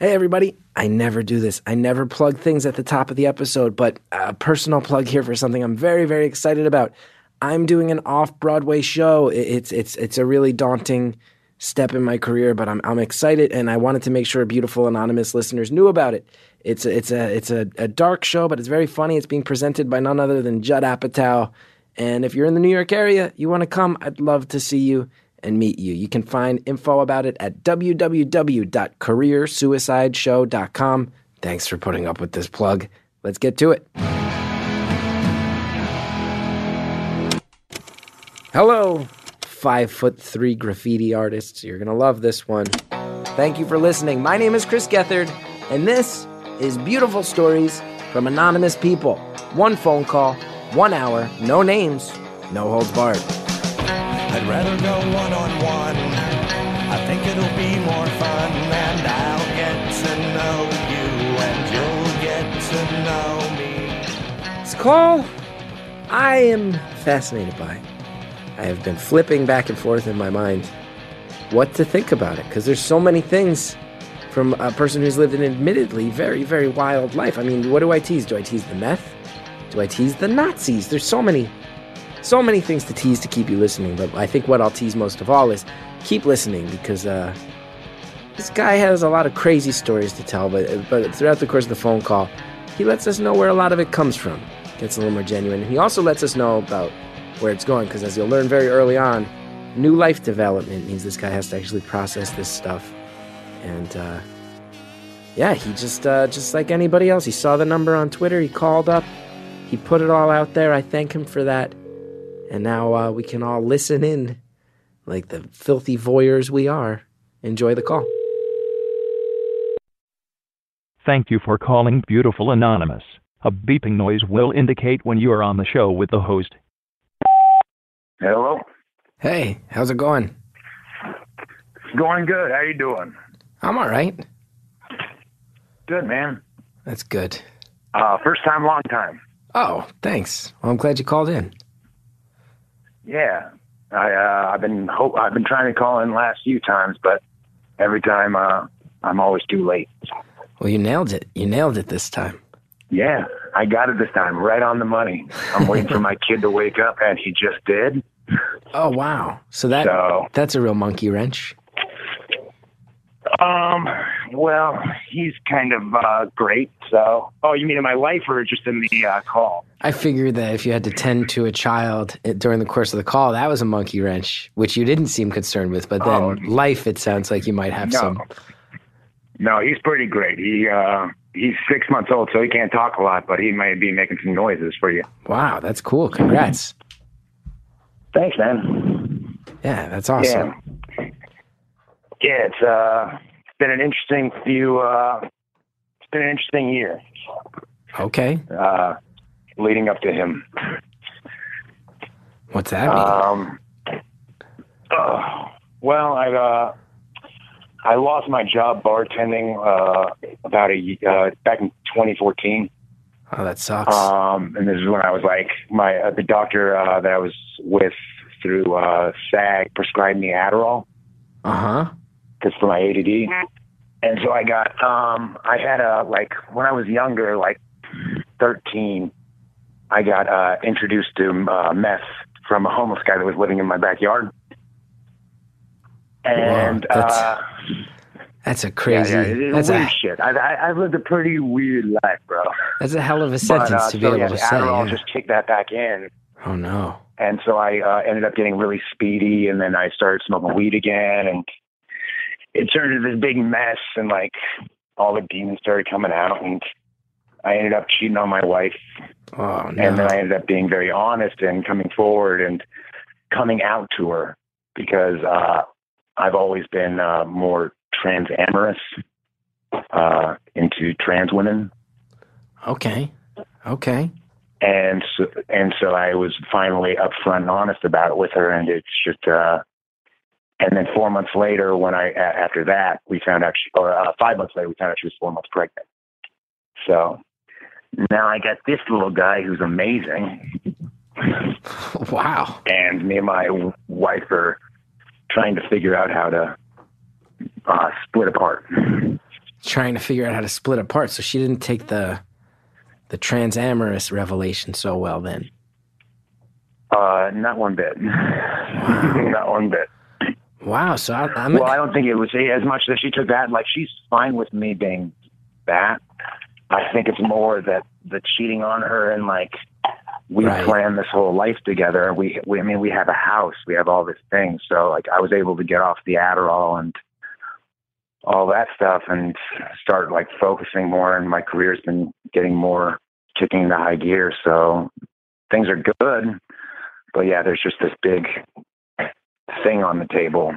Hey, everybody. I never do this. I never plug things at the top of the episode, but a personal plug here for something I'm very, very excited about. I'm doing an off Broadway show. It's, it's, it's a really daunting step in my career, but I'm, I'm excited and I wanted to make sure beautiful anonymous listeners knew about it. It's a, it's a, it's a, a dark show, but it's very funny. It's being presented by none other than Judd Apatow. And if you're in the New York area, you want to come, I'd love to see you and meet you. You can find info about it at www.careersuicideshow.com. Thanks for putting up with this plug. Let's get to it. Hello, five foot three graffiti artists. You're going to love this one. Thank you for listening. My name is Chris Gethard, and this is Beautiful Stories from Anonymous People. One phone call, one hour, no names, no holds barred. I'd rather go one on one. I think it'll be more fun, and I'll get to know you, and you'll get to know me. Call, I am fascinated by. I have been flipping back and forth in my mind what to think about it because there's so many things from a person who's lived an admittedly very, very wild life. I mean, what do I tease? Do I tease the meth? Do I tease the Nazis? There's so many so many things to tease to keep you listening, but I think what I'll tease most of all is keep listening because uh, this guy has a lot of crazy stories to tell. But but throughout the course of the phone call, he lets us know where a lot of it comes from. Gets a little more genuine. And he also lets us know about where it's going because, as you'll learn very early on, new life development means this guy has to actually process this stuff. And uh, yeah, he just uh, just like anybody else, he saw the number on Twitter. He called up. He put it all out there. I thank him for that. And now uh, we can all listen in like the filthy voyeurs we are. Enjoy the call. Thank you for calling Beautiful Anonymous. A beeping noise will indicate when you are on the show with the host. Hello. Hey, how's it going? It's going good. How you doing? I'm all right. Good, man. That's good. Uh, first time, long time. Oh, thanks. Well, I'm glad you called in. Yeah. I uh, I've been hope I've been trying to call in last few times, but every time uh, I'm always too late. Well, you nailed it. You nailed it this time. Yeah, I got it this time, right on the money. I'm waiting for my kid to wake up, and he just did. Oh, wow. So that So- that's a real monkey wrench. Um, well, he's kind of uh, great. So, oh, you mean in my life or just in the uh, call? I figured that if you had to tend to a child eh, during the course of the call, that was a monkey wrench, which you didn't seem concerned with. But then Oh. life, it sounds like you might have No. some. No, he's pretty great. He uh, he's six months old, so he can't talk a lot, but he might be making some noises for you. Wow, that's cool. Congrats. Thanks, man. Yeah, that's awesome. Yeah. Yeah, it's uh it's been an interesting few uh it's been an interesting year. Okay. Uh leading up to him. What's that mean? Um uh, well, I uh I lost my job bartending uh about a uh back in 2014. oh, that sucks. Um, and this is when I was like, my uh, the doctor uh, that I was with through uh, SAG prescribed me Adderall Uh huh. Because for my ADD. And so I got, um, I had a like when I was younger, like thirteen, I got uh, introduced to uh, meth from a homeless guy that was living in my backyard. And Wow, that's uh, That's a crazy. yeah, it- it's that's weird a shit. I, I, I've lived a pretty weird life, bro. that's a hell of a But, sentence uh, to be so, able yeah, to the say. Adderall yeah. just kicked that back in. Oh no. and so I uh, ended up getting really speedy, and then I started smoking weed again, and it turned into this big mess, and like all the demons started coming out, and I ended up cheating on my wife, Oh no. and then I ended up being very honest and coming forward and coming out to her because uh, I've always been uh, more trans amorous uh, into trans women. okay. Okay. and so, and so I was finally upfront and honest about it with her, and it's just. Uh, and then four months later, when I after that, we found out, she, or uh, five months later, we found out she was four months pregnant. So now I got this little guy who's amazing, Wow. and me and my wife are trying to figure out how to uh, split apart. trying to figure out how to split apart. So she didn't take the the transamorous revelation so well then. Uh, not one bit. not one bit. Wow. So I, I'm Well, I don't think it was as much that she took that. Like she's fine with me being that. I think it's more that the cheating on her and like we Right. planned this whole life together. We, we, I mean, we have a house, we have all this things. So like I was able to get off the Adderall and all that stuff and start like focusing more. And my career's been getting more kicking into high gear. So things are good. But yeah, there's just this big thing on the table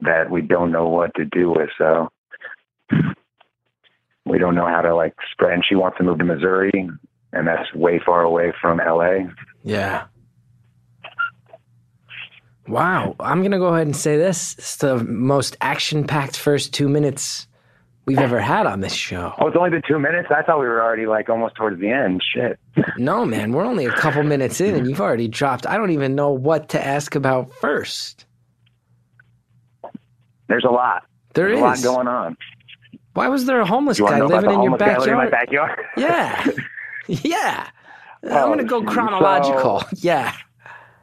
that we don't know what to do with. So we don't know how to like spread. And she wants to move to Missouri, and that's way far away from LA. Yeah. Wow. I'm going to go ahead and say this. It's the most action packed first two minutes we've ever had on this show. Oh, it's only been two minutes. I thought we were already like almost towards the end. Shit. No, man, we're only a couple minutes in and you've already dropped. I don't even know what to ask about first. There's a lot. There There's is. a lot going on. Why was there a homeless You guy to know about living in your living in my backyard? backyard? Yeah. Yeah. Oh, I'm Oh, going to go so- chronological. yeah.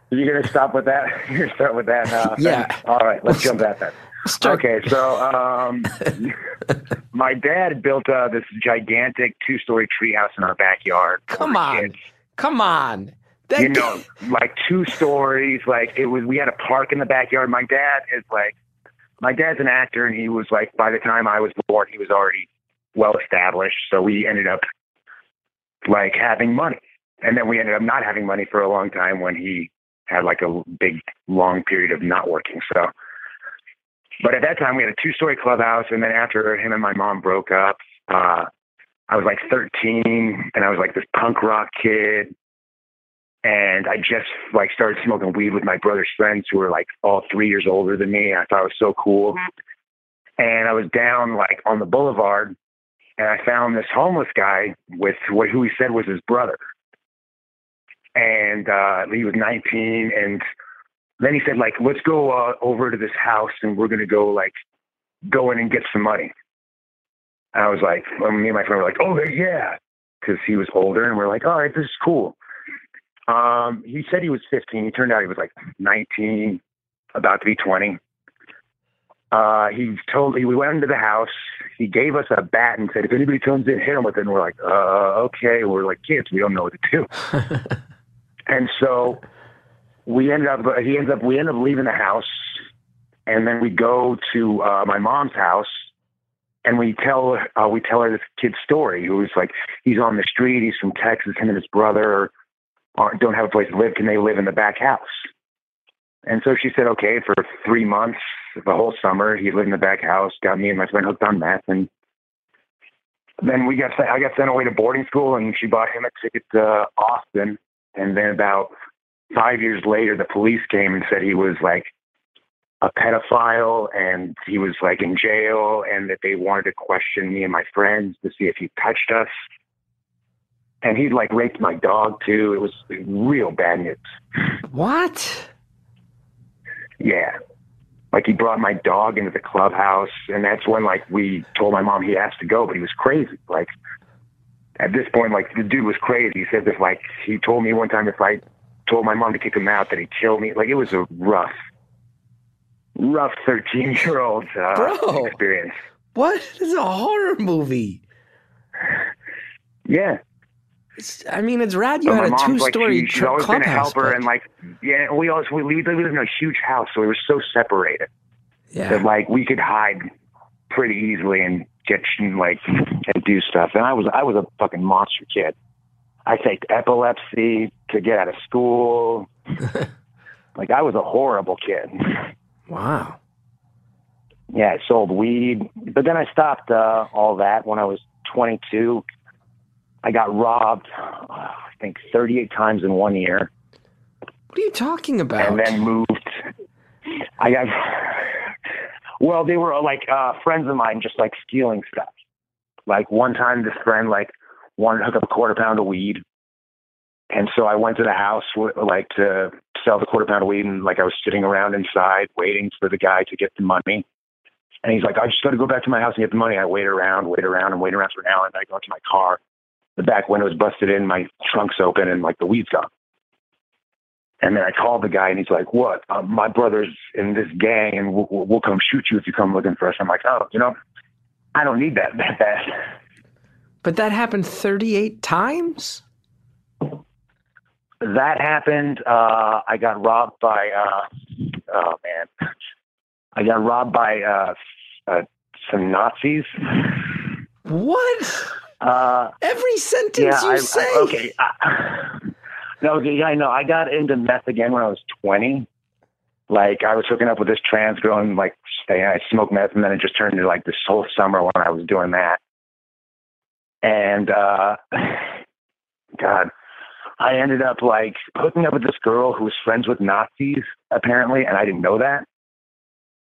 You're gonna stop with that? You're gonna start with that now? Yeah. All right. Let's jump at that. Start- Okay, so um, my dad built uh, this gigantic two-story treehouse in our backyard. Come on. kids. Come on. That You know, like two stories. Like it was. We had a park in the backyard. My dad is like, my dad's an actor, and he was like, by the time I was born, he was already well established. So we ended up like having money, and then we ended up not having money for a long time when he had like a big long period of not working. So, but at that time we had a two story clubhouse, and then after him and my mom broke up, uh, I was like 13, and I was like this punk rock kid, and I just like started smoking weed with my brother's friends who were like all three years older than me. I thought it was so cool, and I was down like on the boulevard, and I found this homeless guy with what who he said was his brother and uh, he was 19. And then he said, like, let's go uh, over to this house and we're going to go, like, go in and get some money. And I was like, well, me and my friend were like, oh, yeah, because he was older. And we're like, all right, this is cool. Um, he said he was 15. He turned out he was like 19, about to be 20. Uh, he told me we went into the house. He gave us a bat and said, if anybody comes in, hit him with it. And we're like, uh, okay. We're like kids. We don't know what to do. And so we ended up, he ends up, we end up leaving the house and then we go to uh, my mom's house and we tell, uh, we tell her this kid's story who was like, he's on the street. He's from Texas. Him and his brother are, don't have a place to live. Can they live in the back house? And so she said, okay, for three months, the whole summer, he lived in the back house, got me and my friend hooked on meth. And then we got, I got sent away to boarding school and she bought him a ticket to Austin. And then about five years later, the police came and said he was like a pedophile and he was like in jail and that they wanted to question me and my friends to see if he touched us. And he'd like raped my dog too. It was real bad news. what? Yeah. Like he brought my dog into the clubhouse and that's when like we told my mom he has to go, but he was crazy. Like at this point, like the dude was crazy. He said that like he told me one time if I told my mom to kick him out that he'd kill me. Like it was a rough, rough thirteen year old uh, Bro. experience. What? This is a horror movie. Yeah. It's, I mean, it's rad you But had a two like story she, she's always been a helper but- and like yeah, we always we, we lived in a huge house, so we were so separated yeah. that like we could hide pretty easily and get like and do stuff. And I was I was a fucking monster kid. I faked epilepsy to get out of school. like I was a horrible kid. Wow. Yeah, I sold weed, but then I stopped uh, all that when I was 22. I got robbed, uh, I think 38 times in one year, What are you talking about? and then moved. I got. Well, they were like uh, friends of mine, just like stealing stuff. Like one time, this friend like wanted to hook up a quarter pound of weed, and so I went to the house like to sell the quarter pound of weed, and like I was sitting around inside waiting for the guy to get the money. And he's like, I just got to go back to my house and get the money. I wait around, wait around, and wait around for an hour. And I go into my car. The back window's busted in, my trunk's open, and like the weed's gone. And then I called the guy, and he's like, "What? Um, my brother's in this gang, and we'll, we'll, we'll come shoot you if you come looking for us." I'm like, "Oh, you know, I don't need that that bad." But that happened 38 times? That happened. Uh, I got robbed by. Uh, oh man, I got robbed by uh, uh, some Nazis. What? Uh, Every sentence yeah, you I, say. I, okay. I, no, yeah, I know. I got into meth again when I was 20. Like I was hooking up with this trans girl and like I smoked meth and then it just turned into like this whole summer when I was doing that. And uh God, I ended up like hooking up with this girl who was friends with Nazis apparently, and I didn't know that.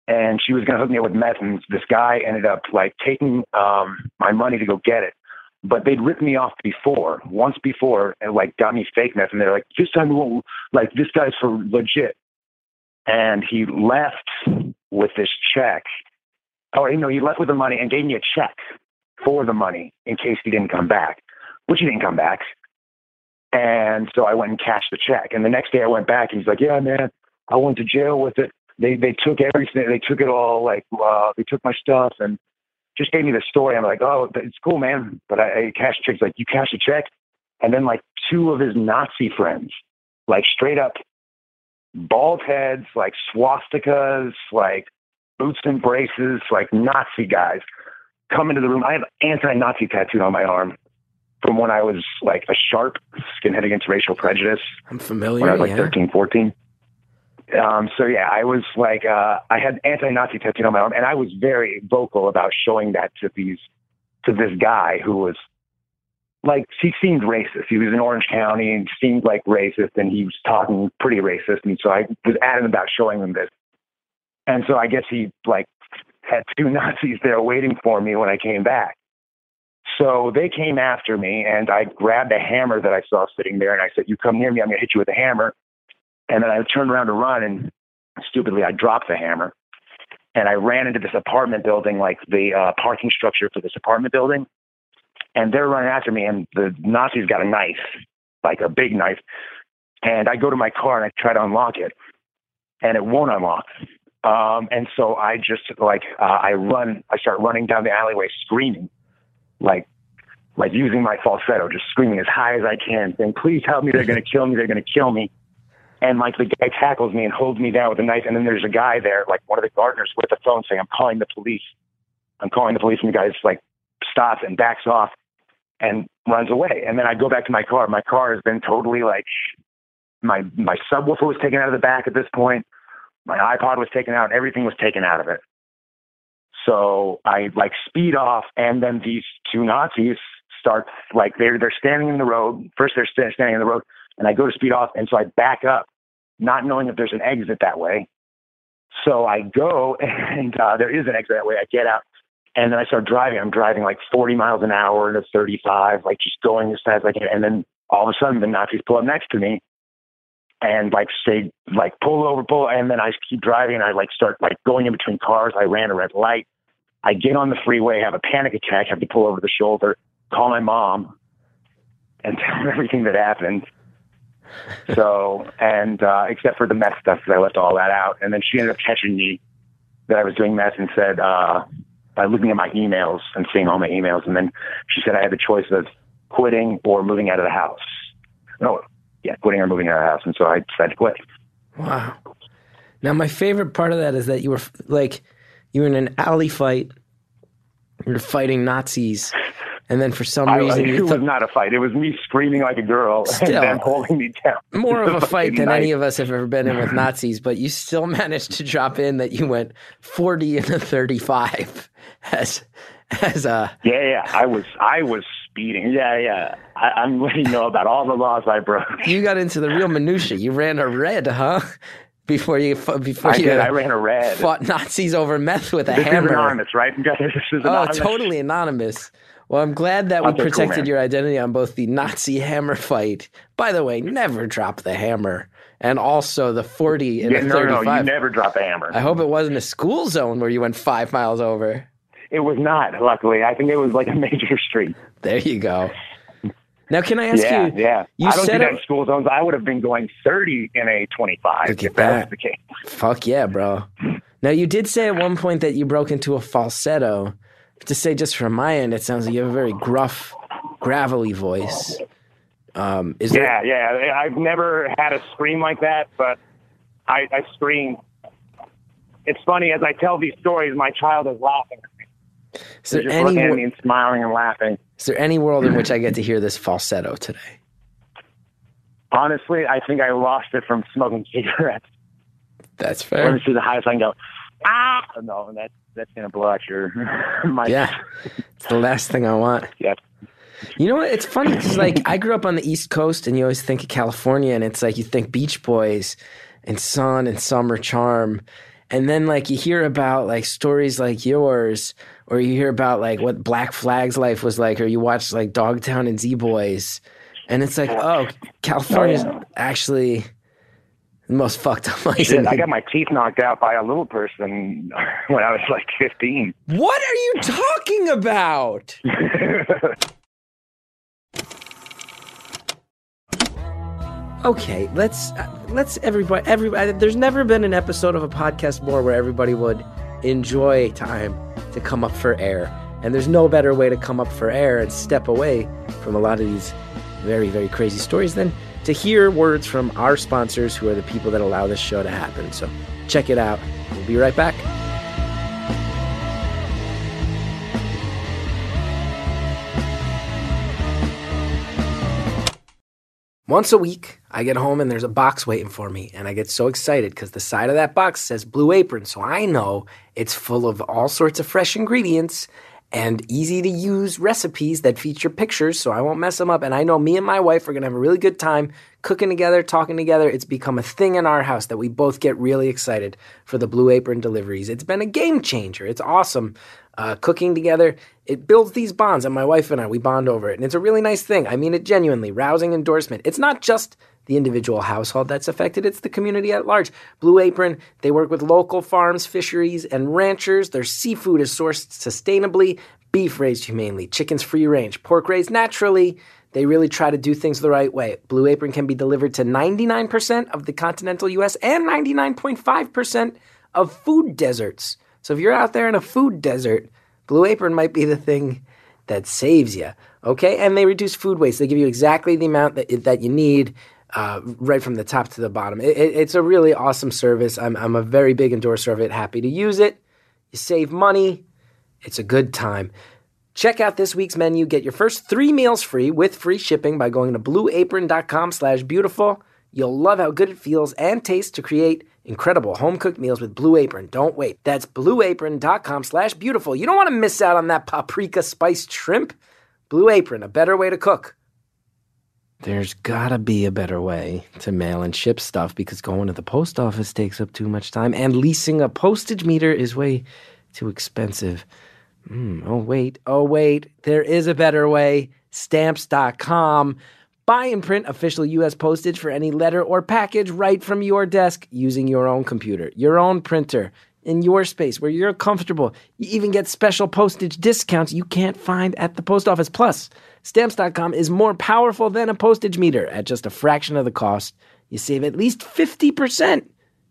And she was gonna hook me up with meth, and this guy ended up like taking um my money to go get it but they'd ripped me off before, once before, and like got me fake meth. And they're like, this time we won't, like, this guy's for legit. And he left with this check. Or, you know, he left with the money and gave me a check for the money in case he didn't come back, which he didn't come back. And so I went and cashed the check. And the next day I went back and he's like, yeah, man, I went to jail with it. They, they took everything. They took it all. Like, uh, they took my stuff and just gave me the story. I'm like, oh, it's cool, man. But I, I cashed checks. Like, you cash a check, and then like two of his Nazi friends, like straight up bald heads, like swastikas, like boots and braces, like Nazi guys, come into the room. I have anti-Nazi tattooed on my arm from when I was like a sharp skinhead against racial prejudice I'm familiar. when I was like yeah. 13, 14. Um, so yeah, I was like, uh, I had anti-Nazi tattooed on my arm, and I was very vocal about showing that to these, to this guy who was like, he seemed racist. He was in Orange County and seemed like racist, and he was talking pretty racist. And so I was adamant about showing him this. And so I guess he like had two Nazis there waiting for me when I came back. So they came after me, and I grabbed a hammer that I saw sitting there, and I said, "You come near me, I'm going to hit you with a hammer." And then I turned around to run, and stupidly, I dropped the hammer. And I ran into this apartment building, like the uh, parking structure for this apartment building. And they're running after me, and the Nazis got a knife, like a big knife. And I go to my car and I try to unlock it, and it won't unlock. Um, and so I just like uh, I run, I start running down the alleyway screaming, like like using my falsetto, just screaming as high as I can, saying, "Please help me! They're going to kill me! They're going to kill me!" And like the guy tackles me and holds me down with a knife. And then there's a guy there, like one of the gardeners, with a phone saying, "I'm calling the police. I'm calling the police." And the guy's like stops and backs off and runs away. And then I go back to my car. My car has been totally like my my subwoofer was taken out of the back at this point. My iPod was taken out. Everything was taken out of it. So I like speed off, and then these two Nazis start like they're they're standing in the road. First they're st- standing in the road, and I go to speed off, and so I back up, not knowing if there's an exit that way. So I go, and uh, there is an exit that way. I get out, and then I start driving. I'm driving like 40 miles an hour to 35, like just going as fast as I can. And then all of a sudden, the Nazis pull up next to me, and like say like pull over, pull, and then I keep driving, and I like start like going in between cars. I ran a red light. I get on the freeway, have a panic attack, have to pull over the shoulder, call my mom, and tell her everything that happened. So, and uh, except for the meth stuff, because I left all that out. And then she ended up catching me that I was doing meth and said, uh, by looking at my emails and seeing all my emails, and then she said I had the choice of quitting or moving out of the house. No, yeah, quitting or moving out of the house. And so I decided to quit. Wow. Now, my favorite part of that is that you were like, you were in an alley fight. You were fighting Nazis, and then for some I, reason it you was not a fight. It was me screaming like a girl Still. and them holding me down. more of a fight than knife. any of us have ever been in with Nazis. But you still managed to drop in that you went forty and a thirty-five as as uh, a Yeah, yeah. I was, I was Yeah, yeah. I, I'm letting you know about all the laws I broke. you got into the real minutia. You ran a red, huh? Before you before I you did. Uh, I ran a red. fought Nazis over meth with a This hammer. is anonymous, right? This is Oh, totally anonymous. Well, I'm glad that we cool, protected man. your identity on both the Nazi hammer fight. By the way, never drop the hammer and also the 40 and Yeah, the no, no, you never drop a hammer. I hope it wasn't a school zone where you went five miles over. It was not. Luckily, I think it was like a major street. There you go. Now, can I ask yeah, you? yeah. you I don't said do that in school zones. I would have been going 30 in a 25 Look at if that that. was the case. Fuck yeah, bro. Now, you did say at one point that you broke into a falsetto. To say just from my end, it sounds like you have a very gruff, gravelly voice. Um, is there, Yeah, yeah. I've never had a scream like that, but I, I scream. It's funny as I tell these stories, my child is laughing. Is there any looking at me and smiling and laughing. is there any world in which I get to hear this falsetto today? Honestly, I think I lost it from smoking cigarettes. That's fair. Let me see the highest I can go. Ah, no, that's that's gonna blow out your mic. Yeah, it's the last thing I want. yeah. You know what? It's funny because like I grew up on the East Coast, and you always think of California, and it's like you think Beach Boys and Sun and Summer Charm, and then like you hear about like stories like yours, or you hear about like what Black Flag's life was like, or you watch like Dogtown and Z Boys, and it's like, oh, California's oh, actually the most fucked up place. in Shit, I got my teeth knocked out by a little person when I was like 15. what are you talking about? Okay, let's uh, let's everybody everybody. There's never been an episode of a podcast more where everybody would enjoy time to come up for air, and there's no better way to come up for air and step away from a lot of these very very crazy stories than to hear words from our sponsors, who are the people that allow this show to happen. So check it out. We'll be right back. Once a week, I get home and there's a box waiting for me, and I get so excited because the side of that box says Blue Apron, so I know it's full of all sorts of fresh ingredients and easy to use recipes that feature pictures, so I won't mess them up. And I know me and my wife are gonna have a really good time cooking together, talking together. It's become a thing in our house that we both get really excited for the Blue Apron deliveries. It's been a game changer. It's awesome. Uh, cooking together, it builds these bonds, and my wife and I, we bond over it. And it's a really nice thing. I mean it genuinely. Rousing endorsement. It's not just the individual household that's affected, it's the community at large. Blue Apron, they work with local farms, fisheries, and ranchers. Their seafood is sourced sustainably, beef raised humanely, chickens free range, pork raised naturally. They really try to do things the right way. Blue Apron can be delivered to 99% of the continental US and 99.5% of food deserts. So if you're out there in a food desert, Blue Apron might be the thing that saves you. Okay, and they reduce food waste. They give you exactly the amount that that you need, uh, right from the top to the bottom. It, it- it's a really awesome service. I'm I'm a very big endorser of it. Happy to use it. You save money. It's a good time. Check out this week's menu. Get your first three meals free with free shipping by going to blueapron.com slash beautiful. You'll love how good it feels and tastes to create incredible home-cooked meals with Blue Apron. Don't wait. That's blueapron.com slash beautiful. You don't want to miss out on that paprika spiced shrimp. Blue Apron, a better way to cook. There's gotta be a better way to mail and ship stuff because going to the post office takes up too much time and leasing a postage meter is way too expensive. Hmm, oh, wait. Oh, wait. There is a better way. Stamps.com. Buy and print official U.S. postage for any letter or package right from your desk using your own computer, your own printer, in your space where you're comfortable. You even get special postage discounts you can't find at the post office. Plus, Stamps.com is more powerful than a postage meter at just a fraction of the cost. You save at least 50%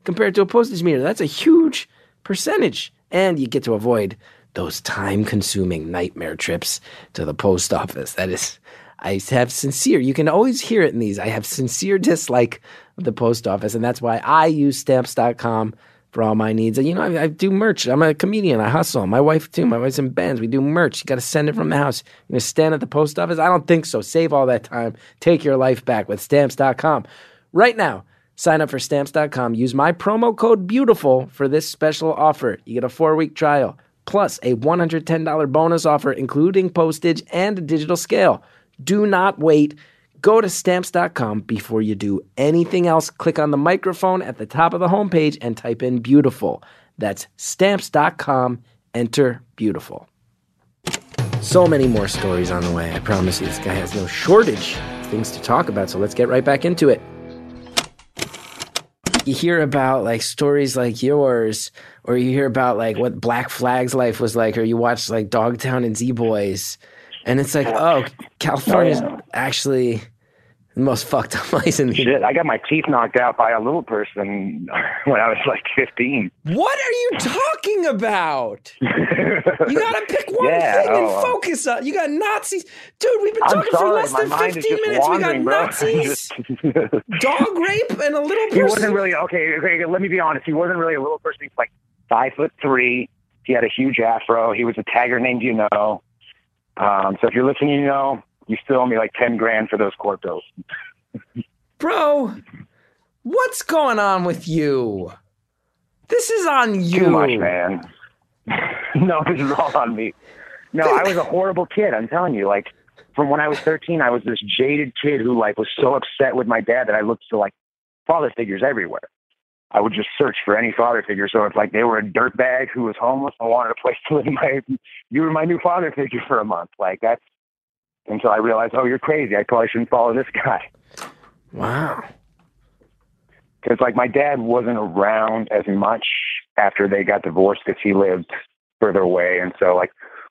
compared to a postage meter. That's a huge percentage. And you get to avoid those time consuming nightmare trips to the post office. That is, I have sincere, you can always hear it in these. I have sincere dislike of the post office. And that's why I use stamps.com for all my needs. And you know, I, I do merch. I'm a comedian. I hustle. My wife, too. My wife's in bands. We do merch. You got to send it from the house. You're going to stand at the post office? I don't think so. Save all that time. Take your life back with stamps.com. Right now, Sign up for stamps.com. Use my promo code BEAUTIFUL for this special offer. You get a four week trial, plus a $110 bonus offer, including postage and a digital scale. Do not wait. Go to stamps.com before you do anything else. Click on the microphone at the top of the homepage and type in beautiful. That's stamps.com. Enter beautiful. So many more stories on the way. I promise you, this guy has no shortage of things to talk about. So let's get right back into it. you hear about like stories like yours, or you hear about like what Black Flag's life was like, or you watch like Dogtown and Z Boys, and it's like, oh, California's Oh, yeah. actually the most fucked up place in the Shit, I got my teeth knocked out by a little person when I was like 15. What are you talking about? You gotta pick one Yeah, thing and oh, uh, focus on. You got Nazis, dude. We've been I'm talking for less than fifteen minutes. We got bro. Nazis, dog rape, and a little person. he wasn't really okay, okay. Let me be honest. He wasn't really a little person. He's like five foot three. He had a huge afro. He was a tagger named You Know. Um, so if you're listening, you know, you still owe me like ten grand for those court bills. Bro, what's going on with you? This is on you. Too much, man. no, this is all on me. No, I was a horrible kid. I'm telling you. Like from when I was 13, I was this jaded kid who like was so upset with my dad that I looked for like father figures everywhere. I would just search for any father figure. So if like they were a dirtbag who was homeless, I wanted a place to live. My, you were my new father figure for a month. Like that's until I realized, oh, you're crazy. I probably shouldn't follow this guy. Wow. because like my dad wasn't around as much after they got divorced because he lived further away, and so like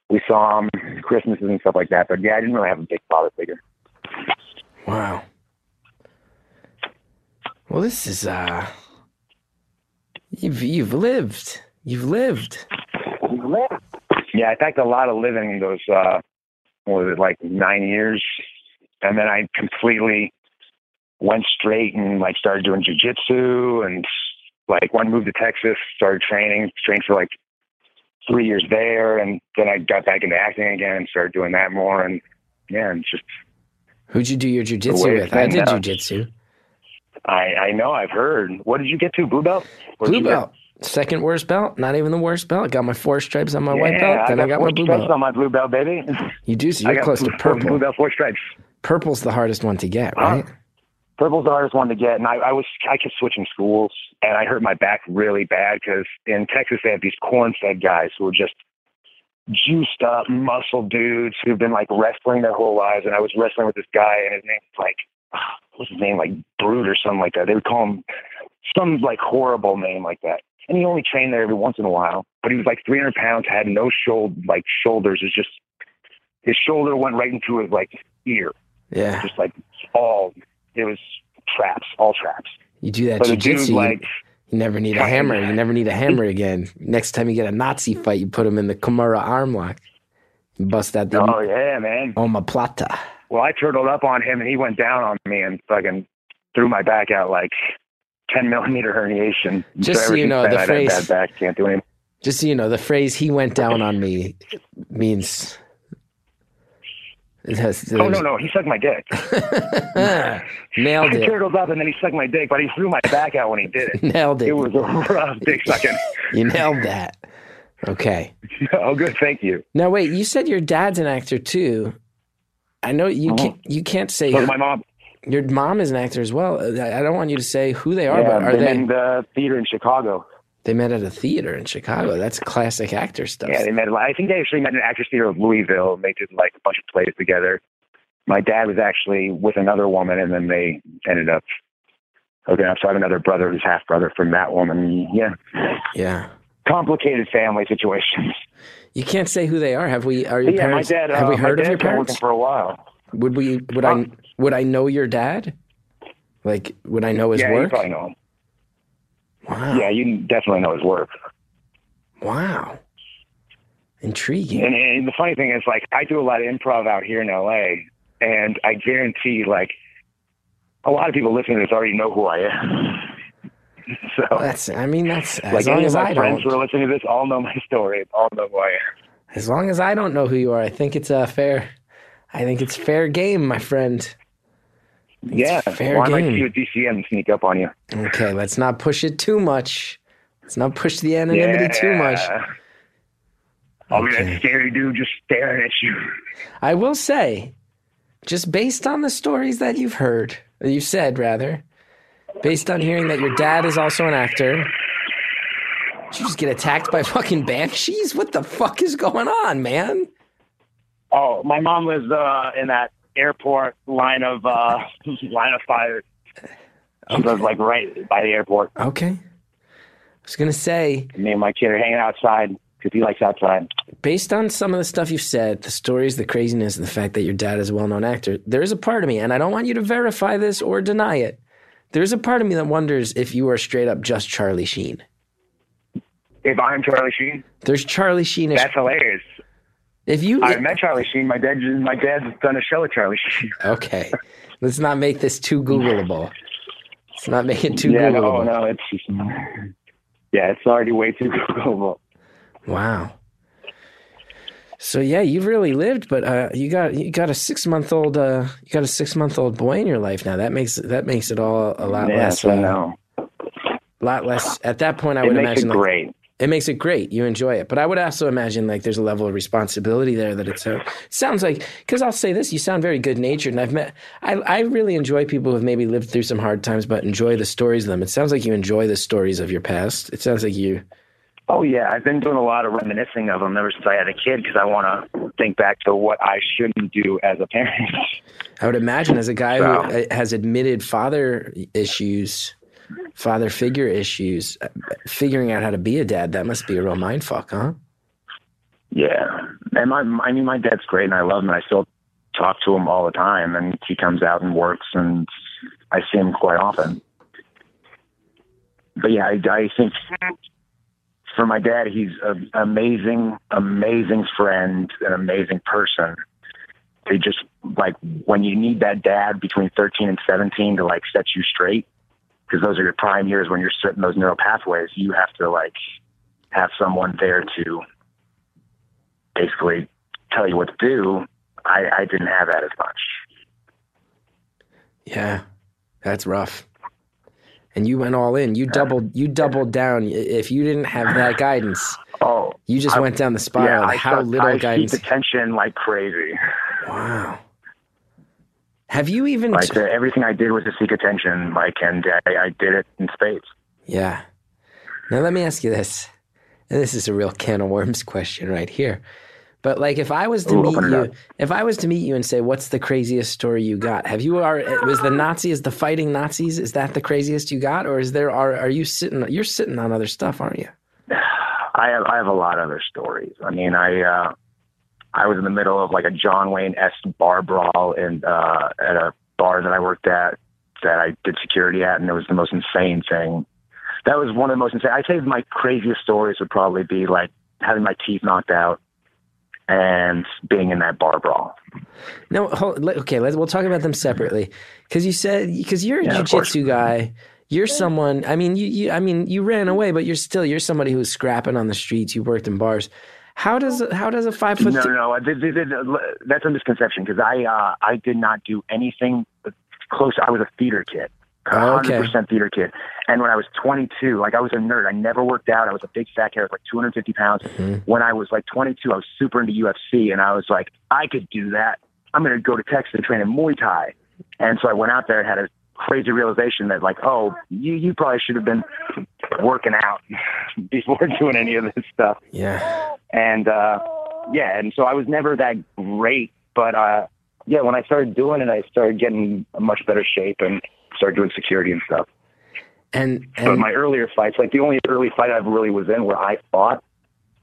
we saw him Christmases and stuff like that. But yeah, I didn't really have a big father figure. Wow. Well, this is uh, you've you've lived. You've lived. Yeah, I packed a lot of living those uh, what was it like nine years, and then I completely went straight and like started doing jujitsu and like when I moved to Texas, started training, trained for like three years there, and then I got back into acting again and started doing that more. And yeah, and just Who'd you do your jujitsu with? I did jujitsu. I I know I've heard. What did you get to? Blue belt? Did Blue belt. Second worst belt. Not even the worst belt. Got my four stripes on my white belt. Then I got, four my blue belt. on my blue belt, baby. You do. So you're close to blue- four purple. Blue belt, four stripes. Purple's the hardest one to get, Wow. right? Purple's the hardest one to get, and I, I was I kept switching schools, and I hurt my back really bad because in Texas they have these corn-fed guys who are just juiced up, muscle dudes who've been like wrestling their whole lives, and I was wrestling with this guy, and his name's like what's his name, like Brute or something like that. They would call him some like horrible name like that, and he only trained there every once in a while, but he was like 300 pounds, had no shoulder like shoulders, it was just his shoulder went right into his like ear Yeah. just like all it was traps, all traps. You do that dude jujitsu. you- like You never need a hammer. You never need a hammer again. Next time you get a Nazi fight, you put him in the Kimura arm lock. You bust out the oh yeah, man. omoplata. Well, I turtled up on him and he went down on me and fucking threw my back out like ten millimeter herniation. Just so ever you know, the I phrase- bad back can't do anything. Just so you know, the phrase "he went down on me" means it has. Oh no, no, he sucked my dick. Nailed I it. turtled up and then he sucked my dick, but he threw my back out when he did it. Nailed it. It was a rough dick sucking. You nailed that. Okay. oh, good, thank you. Now wait, you said your dad's an actor too. I know you Uh-huh. can't. You can't say my mom. your mom is an actor as well. I I don't want you to say who they are, Yeah, but are they they? in the theater in Chicago. They met at a theater in Chicago. That's classic actor stuff. Yeah, they met. I think they actually met in an actors theater of Louisville. And they did like a bunch of plays together. My dad was actually with another woman, and then they ended up hooking up. So I have another brother who's half brother from that woman. Yeah, yeah. complicated family situations. You can't say who they are. Have we? Are your yeah, my parents? dad. have uh, we heard my of your parents? working for a while. Would we? Would I? Would I know your dad? Like, would I know his yeah, work? you probably know him. Wow. Yeah, you definitely know his work. Wow. Intriguing. And, and the funny thing is, like, I do a lot of improv out here in LA, and I guarantee, like, a lot of people listening to this already know who I am. so, That's. I mean, that's as like, long any of as my I friends don't. who are listening to this all know my story, all know who I am. As long as I don't know who you are, I think it's a fair. I think it's fair game, my friend. Yeah, fair well, I might game. see at DCM sneak up on you. Okay, let's not push it too much. Let's not push the anonymity too much. Yeah. I'll be Okay. that scary dude just staring at you. I will say, just based on the stories that you've heard, that you've said rather, based on hearing that your dad is also an actor, did you just get attacked by fucking banshees? What the fuck is going on, man? Oh, my mom lives uh, in that airport line of uh, line of fire. She lives like right by the airport. Okay. I was gonna say, Me and my kid are hanging outside because he likes outside. based on some of the stuff you've said, the stories, the craziness, and the fact that your dad is a well-known actor, there is a part of me, and I don't want you to verify this or deny it. There's a part of me that wonders if you are straight up just Charlie Sheen. If I'm Charlie Sheen, There's Charlie Sheen. that's hilarious. If you I met Charlie Sheen. My dad, my dad's done a show with Charlie Sheen. okay, let's not make this too Googleable. Let's not make it too yeah, no, Googleable. no, it's just, yeah, it's already way too Googleable. Wow. So yeah, you've really lived, but uh, you got you got a six month old uh, you got a six month old boy in your life now. That makes that makes it all a lot Yeah, less. so Uh, no, lot less. At that point, I it would imagine it like, great. it makes it great. You enjoy it, but I would also imagine like there's a level of responsibility there that it's. It sounds like because I'll say this: you sound very good natured, and I've met. I I really enjoy people who've maybe lived through some hard times, but enjoy the stories of them. It sounds like you enjoy the stories of your past. It sounds like you. Oh yeah, I've been doing a lot of reminiscing of them ever since I had a kid because I want to think back to what I shouldn't do as a parent. I would imagine as a guy who uh, has admitted father issues, father figure issues, uh, figuring out how to be a dad, that must be a real mind fuck, huh? yeah, and my I mean my dad's great and I love him. and I still talk to him all the time, and he comes out and works, and I see him quite often. But yeah, I, I think for my dad, he's an amazing, amazing friend, an amazing person. They just like when you need that dad between 13 and 17 to like set you straight, because those are your prime years when you're setting those neural pathways. You have to like have someone there to basically tell you what to do. I, I didn't have that as much. Yeah, that's rough. And you went all in. You doubled. You doubled down. If you didn't have that guidance, Oh, you just I- went down the yeah, spiral. I how suck- little I guidance. seek attention like crazy. wow. Have you even? Like uh, everything I did was to seek attention. Like, and I, I did it in spades. Yeah. Now let me ask you this. And this is a real can of worms question right here. But like if I was to Ooh, meet you if I was to meet you and say what's the craziest story you got? Have you are was the Nazis the fighting Nazis is that the craziest you got or is there are are you sitting you're sitting on other stuff, aren't you? I have I have a lot of other stories. I mean, I uh, I was in the middle of like a John Wayne esque bar brawl in uh, at a bar that I worked at that I did security at, and it was the most insane thing. That was one of the most insane. I'd say my craziest stories would probably be like having my teeth knocked out and being in that bar brawl. No, hold, okay, let's we'll talk about them separately cuz you said cuz you're a Yeah, jiu-jitsu guy. You're someone, I mean you, you I mean you ran away but you're still you're somebody who's scrapping on the streets, you worked in bars. How does how does a 5 foot No, th- no, no. th- th- th- That's a misconception because I uh, I did not do anything close. I was a theater kid, hundred okay. percent theater kid. And when I was 22, like I was a nerd. I never worked out. I was a big fat was like 250 pounds. Mhm. When I was like 22, I was super into UFC, and I was like, I could do that. I'm going to go to Texas and train in Muay Thai. And so I went out there and had a crazy realization that like, oh, you you probably should have been working out before doing any of this stuff Yeah. and uh yeah and so i was never that great but uh yeah when i started doing it i started getting a much better shape and started doing security and stuff And but my earlier fights like the only early fight i really was in where i fought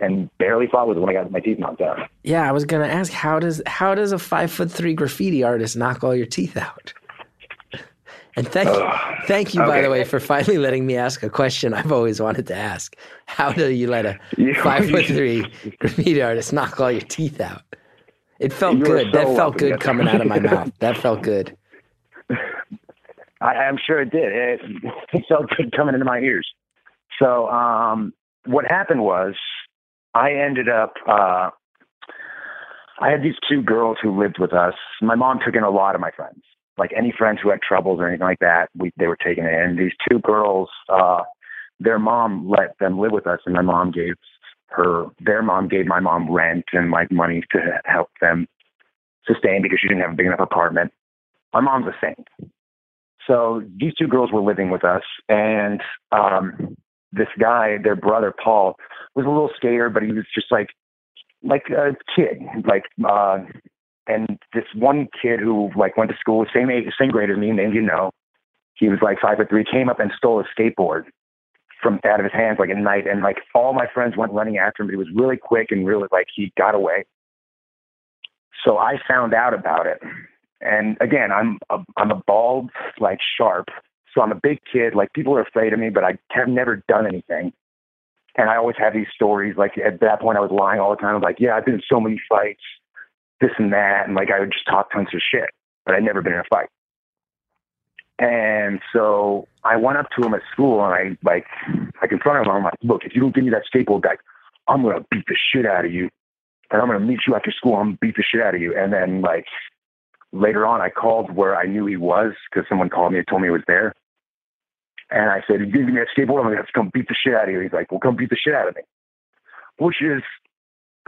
and barely fought was when i got my teeth knocked out Yeah, I was gonna ask how does how does a five foot three graffiti artist knock all your teeth out? And thank you thank you by the way for finally letting me ask a question I've always wanted to ask. How do you let a You- five foot three graffiti artist knock all your teeth out? It felt good. that felt good coming out of my mouth. That felt good. I, I'm sure it did. It, it felt good coming into my ears. So um, what happened was, I ended up. Uh, I had these two girls who lived with us. My mom took in a lot of my friends, like any friends who had troubles or anything like that. We they were taken in. And these two girls, uh, their mom let them live with us, and my mom gave her. Their mom gave my mom rent and like money to help them sustain because she didn't have a big enough apartment. My mom's a saint. So these two girls were living with us, and um, this guy, their brother Paul, was a little skater, but he was just like like a kid, like uh, and this one kid who like went to school, same age, same grade as me, named you know, he was like five foot three, came up and stole a skateboard from out of his hands like at night, and like all my friends went running after him, but he was really quick and really like he got away. So I found out about it, and again, I'm a, I'm a bald like sharp, so I'm a big kid. Like people are afraid of me, but I have never done anything. And I always have these stories. Like at that point, I was lying all the time. I was like, "Yeah, I've been in so many fights, this and that," and like I would just talk tons of shit, but I'd never been in a fight. And so I went up to him at school and I like I confronted him. I'm like, look, if you don't give me that skateboard back, I'm gonna beat the shit out of you. And I'm gonna meet you after school, I'm gonna beat the shit out of you. And then like later on I called where I knew he was because someone called me and told me he was there. And I said, give me that skateboard, I'm gonna have to come beat the shit out of you. He's like, Well come beat the shit out of me. Which is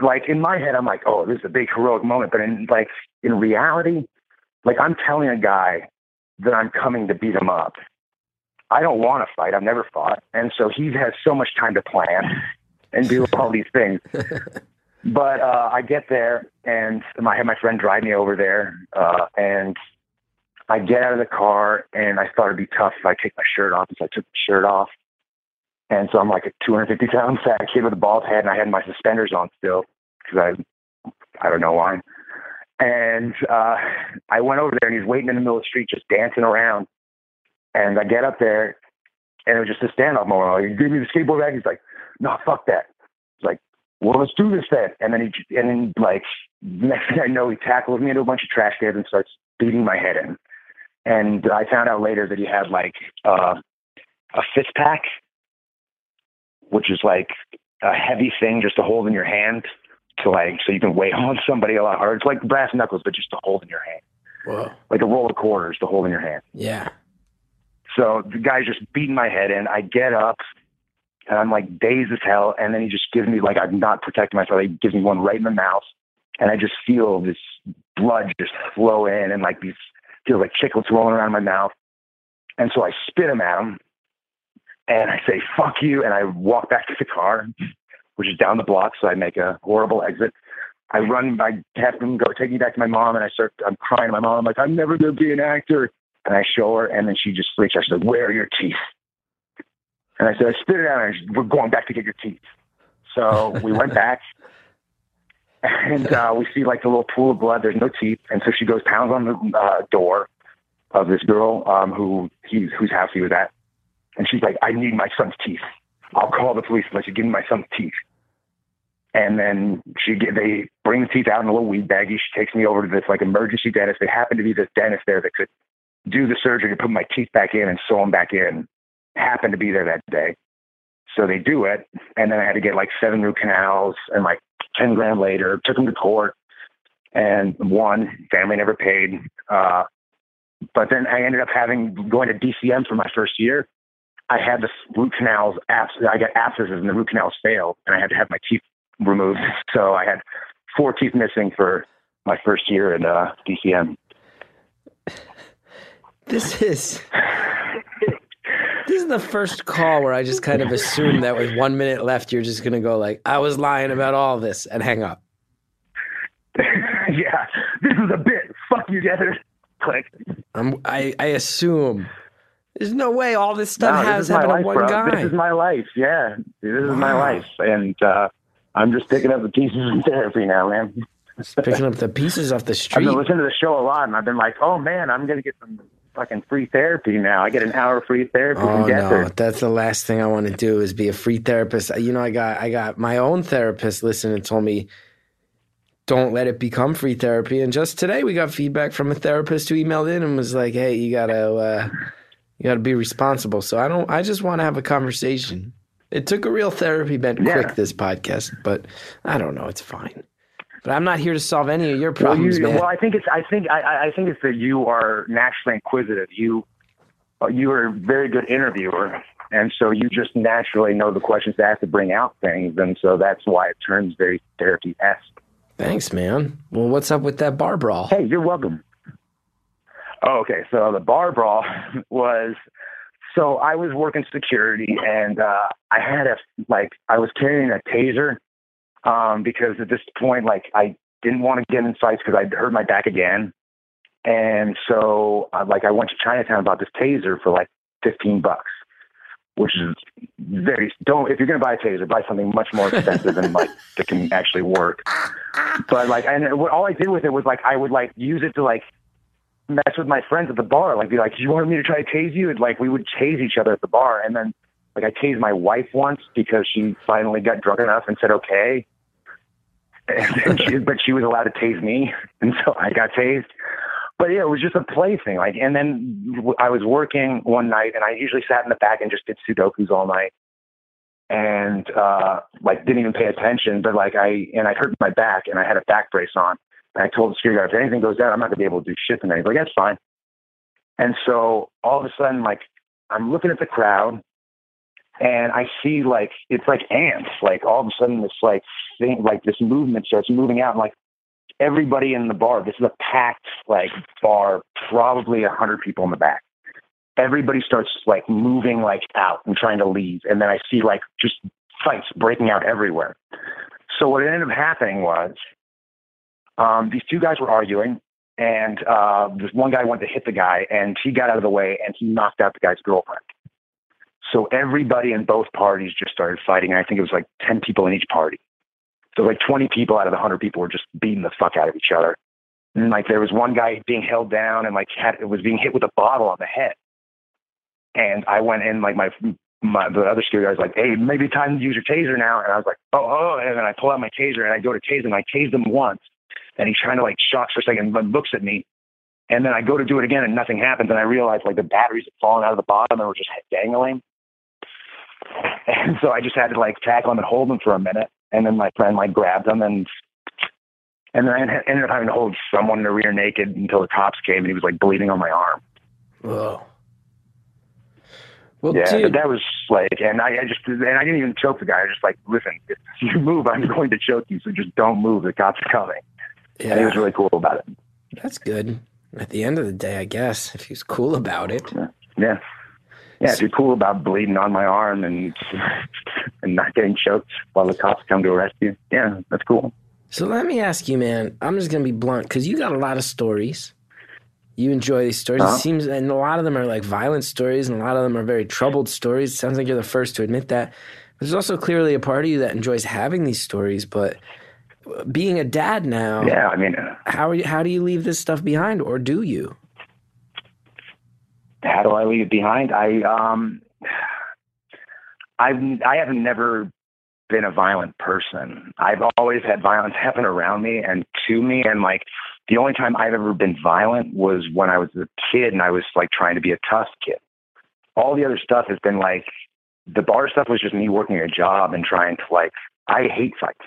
like in my head, I'm like, oh, this is a big heroic moment. But in like in reality, like I'm telling a guy that I'm coming to beat him up. I don't want to fight. I've never fought. And so he has so much time to plan and do all these things. but uh, I get there and I have my friend drive me over there. Uh, and I get out of the car and I thought it'd be tough if I take my shirt off. So I took the shirt off. And so I'm like a 250 pound fat kid with a bald head and I had my suspenders on still because I, I don't know why. And uh, I went over there and he's waiting in the middle of the street, just dancing around. And I get up there and it was just a standoff moment. I'm like, give me the skateboard back. He's like, no, fuck that. He's like, well, let's do this then. And then he, and then like, next thing I know, he tackles me into a bunch of trash cans and starts beating my head in. And I found out later that he had like uh, a fist pack, which is like a heavy thing just to hold in your hand to like so you can weigh on somebody a lot harder. It's like brass knuckles, but just to hold in your hand. Whoa. Like a roll of quarters to hold in your hand. Yeah. So the guy's just beating my head in. I get up and I'm like dazed as hell. And then he just gives me like I'm not protecting myself. He gives me one right in the mouth. And I just feel this blood just flow in and like these feels like chiclets rolling around my mouth. And so I spit him at him and I say, fuck you. And I walk back to the car which is down the block. So I make a horrible exit. I run, I have them go take me back to my mom, and I start, I'm crying to my mom. I'm like, I'm never going to be an actor. And I show her, and then she just freaks out. She said, Where are your teeth? And I said, I spit it out, and said, we're going back to get your teeth. So we went back, and uh, we see like a little pool of blood. There's no teeth, and so she goes pounds on the uh, door of this girl um, who he whose house he was at, and she's like, I need my son's teeth. I'll call the police and let you give me my son's teeth. And then she they bring the teeth out in a little weed baggie. She takes me over to this like emergency dentist. They happen to be this dentist there that could do the surgery to put my teeth back in and sew them back in. Happened to be there that day. So they do it. And then I had to get like seven root canals and like 10 grand later, took them to court and won. Family never paid. Uh, but then I ended up having going to DCM for my first year I had the root canals, I got abscesses and the root canals failed, and I had to have my teeth removed. So I had four teeth missing for my first year at uh, DCM. This is is the first call where I just kind of assumed that with one minute left, you're just gonna go like, "I was lying about all this," and hang up. yeah, this is a bit. Fuck you, Gethard. Click. I'm, I I assume there's no way all this stuff no, has happened life, to one bro. guy. This is my life. Yeah, this is wow. my life, and uh, I'm just picking up the pieces in therapy now, man. picking up the pieces off the street. I've been listening to the show a lot, and I've been like, oh man, I'm gonna get some fucking free therapy now. I get an hour free therapy oh, no, that's the last thing I want to do is be a free therapist. You know, I got I got my own therapist listening and told me don't let it become free therapy. And just today we got feedback from a therapist who emailed in and was like, "Hey, you gotta uh, you got to be responsible. So I don't. I just want to have a conversation. It took a real therapy bent yeah. quick this podcast, but I don't know. It's fine. But I'm not here to solve any of your problems, well, you, man. Well, I think it's. I think. I, I think it's that you are naturally inquisitive. You. Uh, you are a very good interviewer, and so you just naturally know the questions to ask to bring out things, and so that's why it turns very therapy esque. Thanks, man. Well, what's up with that bar brawl? Hey, you're welcome. Oh, okay. So the bar brawl was so I was working security and uh, I had a like I was carrying a taser um, because at this point like I didn't want to get in fights because I'd hurt my back again, And so, uh, like, I went to Chinatown and bought this taser for like 15 bucks, which is very, don't, if you're going to buy a taser, buy something much more expensive and like that can actually work. But like, and what, all I did with it was like, I would like use it to like mess with my friends at the bar, like be like, you want me to try to tase you? And like, we would tase each other at the bar. And then like, I tased my wife once because she finally got drunk enough and said, okay. And she, but she was allowed to tase me. And so I got tased but yeah, it was just a play thing. Like, and then I was working one night, and I usually sat in the back and just did Sudokus all night, and uh, like didn't even pay attention. But like I and I hurt my back, and I had a back brace on. And I told the security guard, if anything goes down, I'm not gonna be able to do shit tonight. He's like, that's fine. And so all of a sudden, like I'm looking at the crowd, and I see like it's like ants. Like all of a sudden, this like thing, like this movement starts moving out, and like everybody in the bar. This is a packed like bar, probably a hundred people in the back. Everybody starts like moving like out and trying to leave, and then I see like just fights breaking out everywhere. So what ended up happening was um, these two guys were arguing, and uh, this one guy went to hit the guy, and he got out of the way, and he knocked out the guy's girlfriend. So everybody in both parties just started fighting. I think it was like ten people in each party. So like 20 people out of the 100 people were just beating the fuck out of each other. And like there was one guy being held down and like had was being hit with a bottle on the head. And I went in like my my the other security guy was like, "Hey, maybe time to use your taser now." And I was like, "Oh, oh!" And then I pull out my taser and I go to tase him. I tased him once, and he's trying to like shock for a second, but looks at me. And then I go to do it again, and nothing happens. And I realize like the batteries had fallen out of the bottom and were just dangling. And so I just had to like tackle him and hold him for a minute. And then my friend like grabbed him and and then I ended up having to hold someone in the rear naked until the cops came and he was like bleeding on my arm. Whoa. Well, yeah, dude, that was like, and I, I just, and I didn't even choke the guy. I was just like, listen, if you move, I'm going to choke you. So just don't move. The cops are coming. And he was really cool about it. that's good. At the end of the day, I guess if he's cool about it. Yeah. Yeah, if you're cool about bleeding on my arm and and not getting choked while the cops come to arrest you, yeah, that's cool. So let me ask you, man. I'm just gonna be blunt because you got a lot of stories. You enjoy these stories. Uh-huh. It seems, and a lot of them are like violent stories, and a lot of them are very troubled stories. It sounds like you're the first to admit that. There's also clearly a part of you that enjoys having these stories, but being a dad now, Yeah, I mean, uh, how are you, how do you leave this stuff behind, or do you? How do I leave it behind? I um, I've I have never been a violent person. I've always had violence happen around me and to me, and like the only time I've ever been violent was when I was a kid and I was like trying to be a tough kid. All the other stuff has been like the bar stuff was just me working a job and trying to like I hate fights.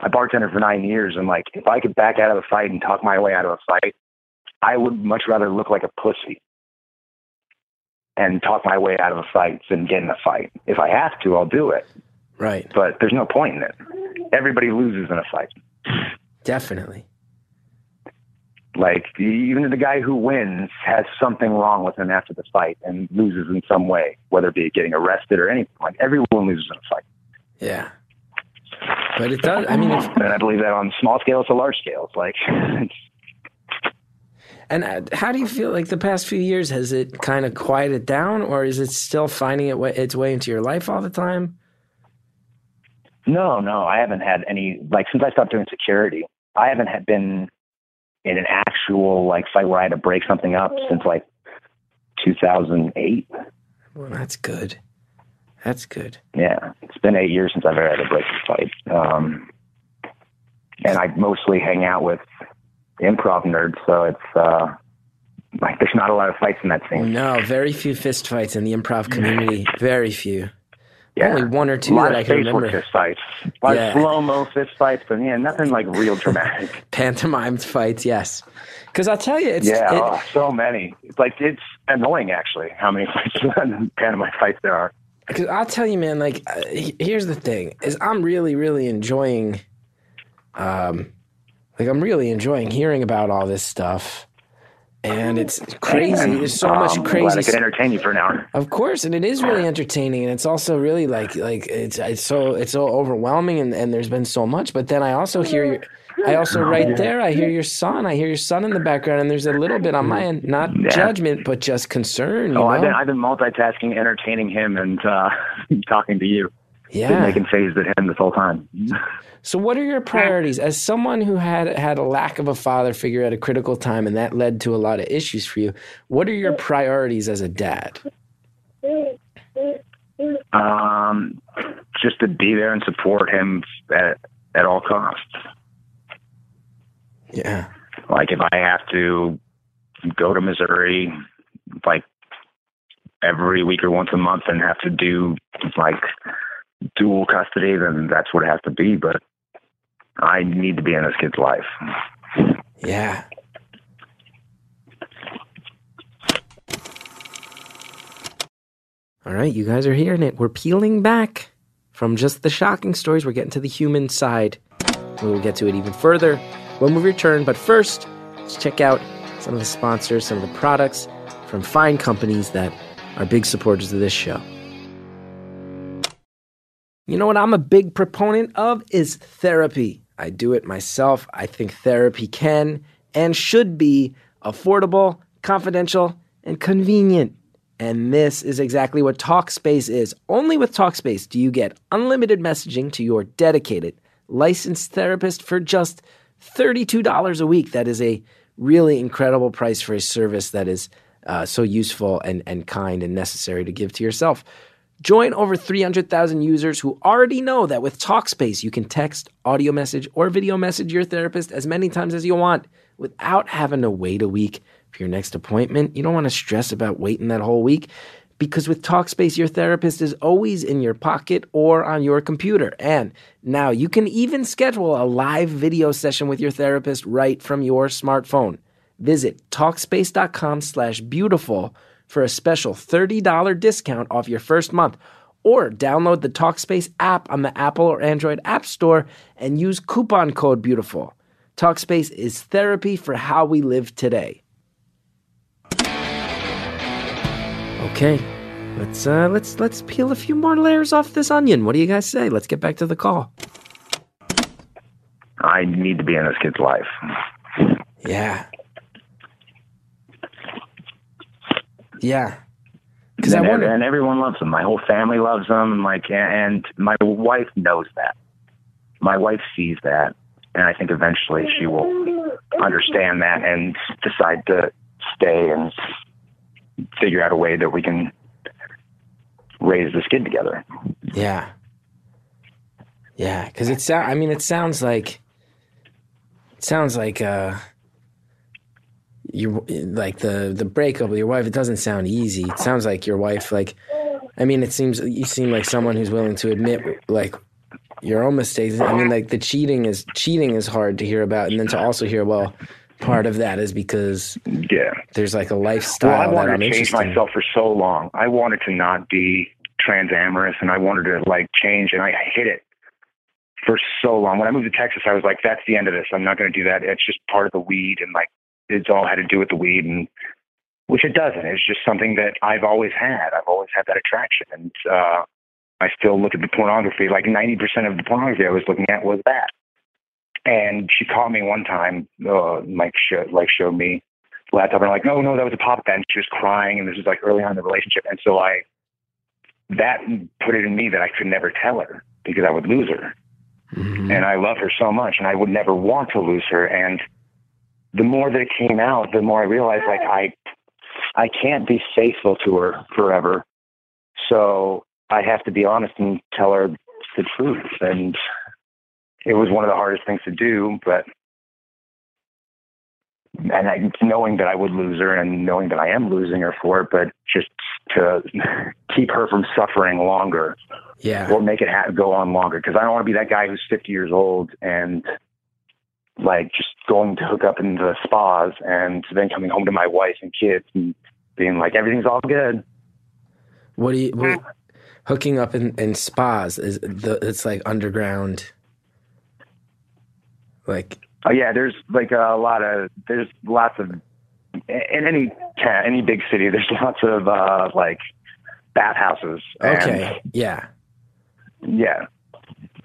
I bartended for nine years and like if I could back out of a fight and talk my way out of a fight, I would much rather look like a pussy and talk my way out of a fight than get in a fight. If I have to, I'll do it. Right. But there's no point in it. Everybody loses in a fight. Definitely. Like even the guy who wins has something wrong with him after the fight and loses in some way, whether it be getting arrested or anything. Like everyone loses in a fight. Yeah. But it does. I mean, And I believe that on small scales to large scales. Like it's, and uh, how do you feel like the past few years has it kind of quieted down, or is it still finding it wa- its way into your life all the time? no, no, I haven't had any like since I stopped doing security. I haven't had been in an actual like fight where I had to break something up since like 2008. Well, that's good. That's good. Yeah, it's been eight years since I've ever had a break a fight. Um, and I mostly hang out with improv nerds, so it's uh, like there's not a lot of fights in that scene. No, very few fist fights in the improv community. Very few. Yeah, Only one or two that I can remember. fist fights, a lot Yeah. of slow mo fist fights, but yeah, nothing like real dramatic. Pantomimed fights, yes. Because I'll tell you, it's yeah, it- oh, so many. It's like it's annoying actually how many fights, pantomime fights there are. Because I'll tell you, man. Like, uh, here's the thing: is I'm really, really enjoying, um, like I'm really enjoying hearing about all this stuff, and it's crazy. There's so much Um, I'm glad I crazy. could entertain you for an hour. Of course, and it is really entertaining, and it's also really like like it's it's so it's so overwhelming, and, and there's been so much. But then I also hear your I also right there. I hear your son. I hear your son in the background, and there's a little bit on my end, not Yeah. judgment, but just concern. You Oh, know? I've been I've been multitasking, entertaining him, and uh, talking to you. Yeah. making faces at him this whole time. So, what are your priorities as someone who had had a lack of a father figure at a critical time, and that led to a lot of issues for you? What are your priorities as a dad? Um, just to be there and support him at at all costs. Yeah. Like if I have to go to Missouri, like every week or once a month, and have to do like dual custody, then that's what it has to be. But I need to be in this kid's life. Yeah. All right, you guys are hearing it. We're peeling back from just the shocking stories. We're getting to the human side. We will get to it even further when we return. But first, let's check out some of the sponsors, some of the products from fine companies that are big supporters of this show. You know what I'm a big proponent of is therapy. I do it myself. I think therapy can and should be affordable, confidential, and convenient. And this is exactly what Talkspace is. Only with Talkspace do you get unlimited messaging to your dedicated, licensed therapist for just $32 a week. That is a really incredible price for a service that is uh, so useful and, and kind and necessary to give to yourself. Join over 300,000 users who already know that with Talkspace, you can text, audio message, or video message your therapist as many times as you want without having to wait a week for your next appointment. You don't want to stress about waiting that whole week because with Talkspace, your therapist is always in your pocket or on your computer. And now you can even schedule a live video session with your therapist right from your smartphone. Visit Talkspace.com slash beautiful for a special $30 discount off your first month. Or download the Talkspace app on the Apple or Android App Store and use coupon code BEAUTIFUL. Talkspace is therapy for how we live today. Okay, let's uh, let's let's peel a few more layers off this onion. What do you guys say? Let's get back to the call. I need to be in this kid's life. Yeah. Yeah. Because I and, wonder. and everyone loves them. My whole family loves them. and, Like, and my wife knows that. My wife sees that, and I think eventually she will understand that and decide to stay and figure out a way that we can raise this kid together. Yeah. Yeah, because it sounds. I mean, it sounds like. It sounds like uh. You like the the breakup with your wife. It doesn't sound easy. It sounds like your wife. Like, I mean, it seems you seem like someone who's willing to admit like your own mistakes. I mean, like the cheating is cheating is hard to hear about, and then to also hear well, part of that is because Yeah. there's like a lifestyle Well, I wanted to change myself for so long. I wanted to not be transamorous, and I wanted to like change, and I hid it for so long. When I moved to Texas, I was like, "That's the end of this. I'm not going to do that. It's just part of the weed, and like it's all had to do with the weed, and which it doesn't. It's just something that I've always had. I've always had that attraction, and uh, I still look at the pornography. Like 90% of the pornography I was looking at was that. And she caught me one time, uh, like show, like showed me the laptop, and I'm like, no, no, that was a pop and she was crying, and this was like early on in the relationship, and so I that put it in me that I could never tell her because I would lose her, Mhm. and I love her so much, and I would never want to lose her, and the more that it came out, the more I realized like I I can't be faithful to her forever, so I have to be honest and tell her the truth, and it was one of the hardest things to do, but and I, knowing that I would lose her and knowing that I am losing her for it, but just to keep her from suffering longer Yeah. or make it ha- go on longer. Because I don't want to be that guy who's 50 years old and like just going to hook up in the spas and then coming home to my wife and kids and being like everything's all good. What do you what, hooking up in, in spas is the it's like underground like Oh yeah, there's like a lot of there's lots of in any town, any big city. There's lots of uh, like bathhouses. okay yeah yeah.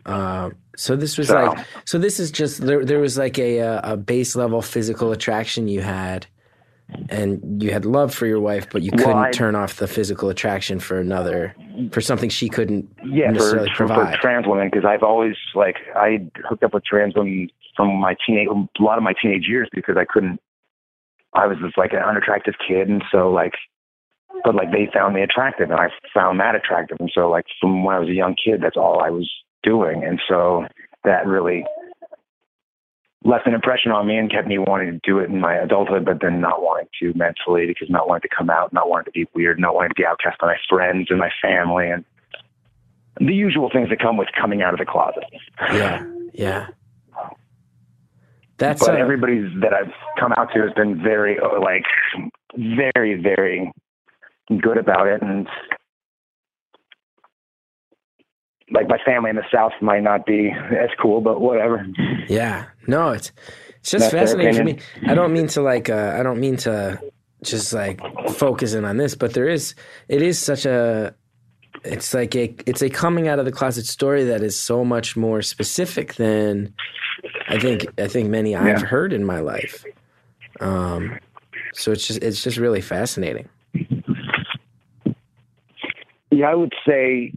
uh, So this was So- like so this is just there there was like a uh, a base level physical attraction you had and you had love for your wife but you Well, couldn't I- turn off the physical attraction for another for something she couldn't yeah, for, necessarily for, for trans women because I've always like I hooked up with trans women from my teenage a lot of my teenage years because I couldn't. I was just like an unattractive kid, and so like, but like they found me attractive, and I found that attractive, and so like from when I was a young kid, that's all I was doing, and so that really left an impression on me and kept me wanting to do it in my adulthood, but then not wanting to mentally because not wanting to come out, not wanting to be weird, not wanting to be outcast by my friends and my family, and the usual things that come with coming out of the closet. yeah. Yeah. That's but uh, everybody that I've come out to has been very, like, very, very good about it. And like my family in the South might not be as cool, but whatever. Yeah. No, it's it's just That's fascinating for me. I don't mean to like uh I don't mean to just like focus in on this, but there is it is such a it's like a it's a coming out of the closet story that is so much more specific than I think I think many I've heard in my life. Um so it's just it's just really fascinating. Yeah, I would say,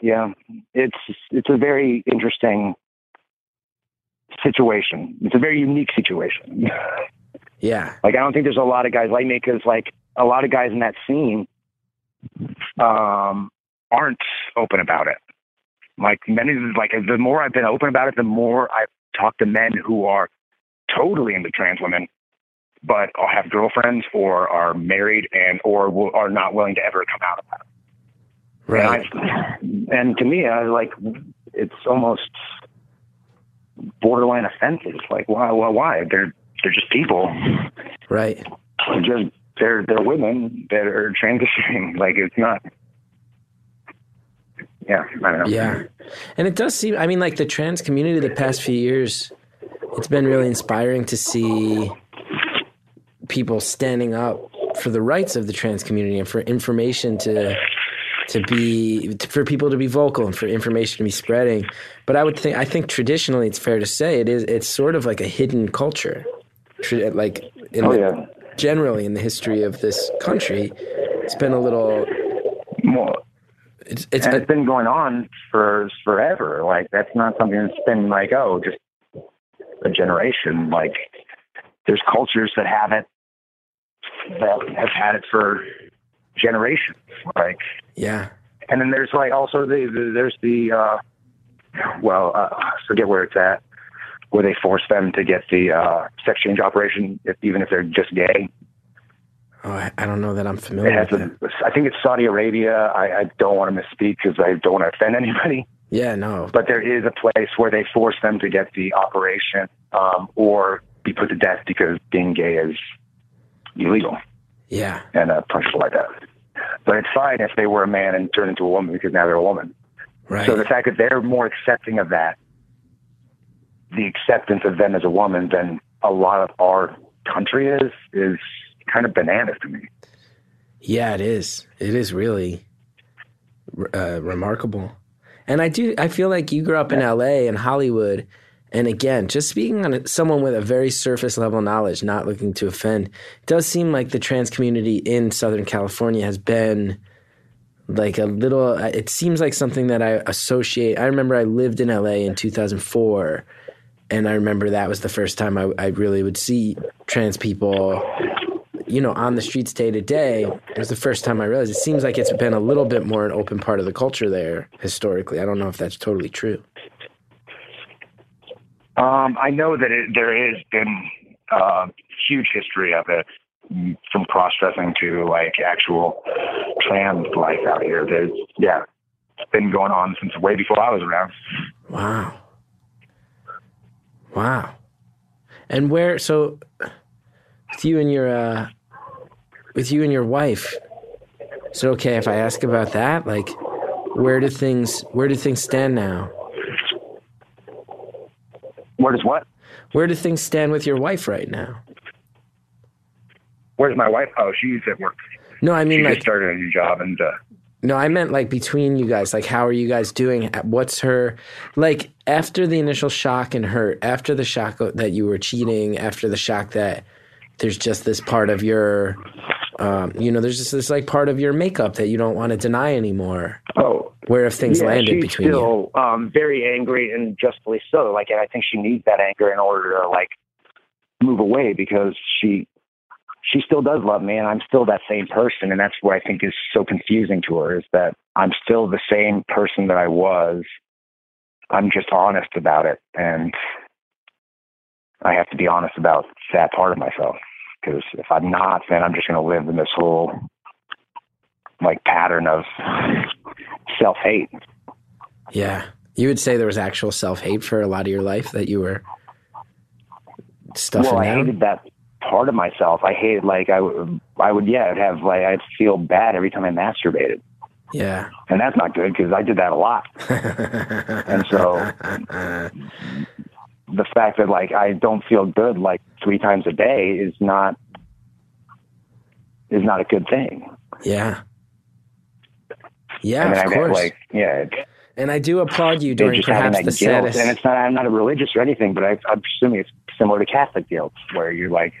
yeah, it's it's a very interesting situation. It's a very unique situation. Yeah. Like I don't think there's a lot of guys like me because like a lot of guys in that scene um, aren't open about it. Like many, like the more I've been open about it, the more I've talked to men who are totally into trans women, but have girlfriends or are married and or will, are not willing to ever come out about it. Right. And, I, and to me, I was like it's almost borderline offensive. Like why? Why? Why? They're they're just people. Right. They're just they're they're women that are transitioning. Like it's not. Yeah, I don't know. Yeah. And it does seem, I mean, like the trans community the past few years, it's been really inspiring to see people standing up for the rights of the trans community and for information to to be for people to be vocal and for information to be spreading but i would think i think traditionally it's fair to say it is it's sort of like a hidden culture like in Oh the- yeah. generally in the history of this country it's been a little More. it's it's and it's been going on for forever. Like that's not something that's been like oh just a generation. Like there's cultures that have it that have had it for generations. Like yeah. And then there's like also the, the there's the uh well uh, I forget where it's at where they force them to get the uh sex change operation if, even if they're just gay. Oh i, I don't know that i'm familiar with a, that. I think it's Saudi Arabia. I, I don't want to misspeak because I don't want to offend anybody. Yeah no. But there is a place where they force them to get the operation um or be put to death because being gay is illegal. Yeah. And uh, punishable like that but it's fine if they were a man and turned into a woman because now they're a woman right So the fact that they're more accepting of that, the acceptance of them as a woman than a lot of our country is, is kind of bananas to me. Yeah, it is. It is really uh, remarkable. And I do. I feel like you grew up in L.A. and Hollywood, and again, just speaking on someone with a very surface level knowledge, not looking to offend, does seem like the trans community in Southern California has been like a little. uh, It seems like something that I associate. I remember I lived in L.A. in 2004, and I remember that was the first time I, I really would see trans people you know, on the streets day to day, it was the first time I realized it seems like it's been a little bit more an open part of the culture there historically. I don't know if that's totally true. Um, I know that it, there has been uh, huge history of it, from cross-dressing to like actual trans life out here. There's, yeah, it's been going on since way before I was around. Wow. Wow. And where so with you and your uh with you and your wife, is it okay if I ask about that? Like where do things where do things stand now? Where does what? Where do things stand with your wife right now? Where's my wife? Oh, she's at work. No, I She mean just like started a new job, and uh, No, I meant like between you guys. Like, how are you guys doing? What's her like after the initial shock and hurt? After the shock that you were cheating? After the shock that there's just this part of your, um, you know, there's just this like part of your makeup that you don't want to deny anymore. Oh, Where have things yeah, landed between you? still um, very angry and justly so. Like, and I think she needs that anger in order to like move away because she she still does love me, and I'm still that same person. And that's what I think is so confusing to her is that I'm still the same person that I was. I'm just honest about it, and I have to be honest about that part of myself. Because if I'm not, then I'm just going to live in this whole like pattern of self hate. Yeah, you would say there was actual self hate for a lot of your life that you were stuffing well, I down. hated that part of myself. I hated like I would, I would, yeah, I'd have like I'd feel bad every time I masturbated, Yeah. and that's not good because I did that a lot. and so the fact that like I don't feel good like three times a day is not is not a good thing. Yeah. Yeah, and then of I got, course. like yeah, and I do applaud you during perhaps the guilt. saddest. And it's not I'm not a religious or anything, but I, I'm assuming it's similar to Catholic guilt, where you're like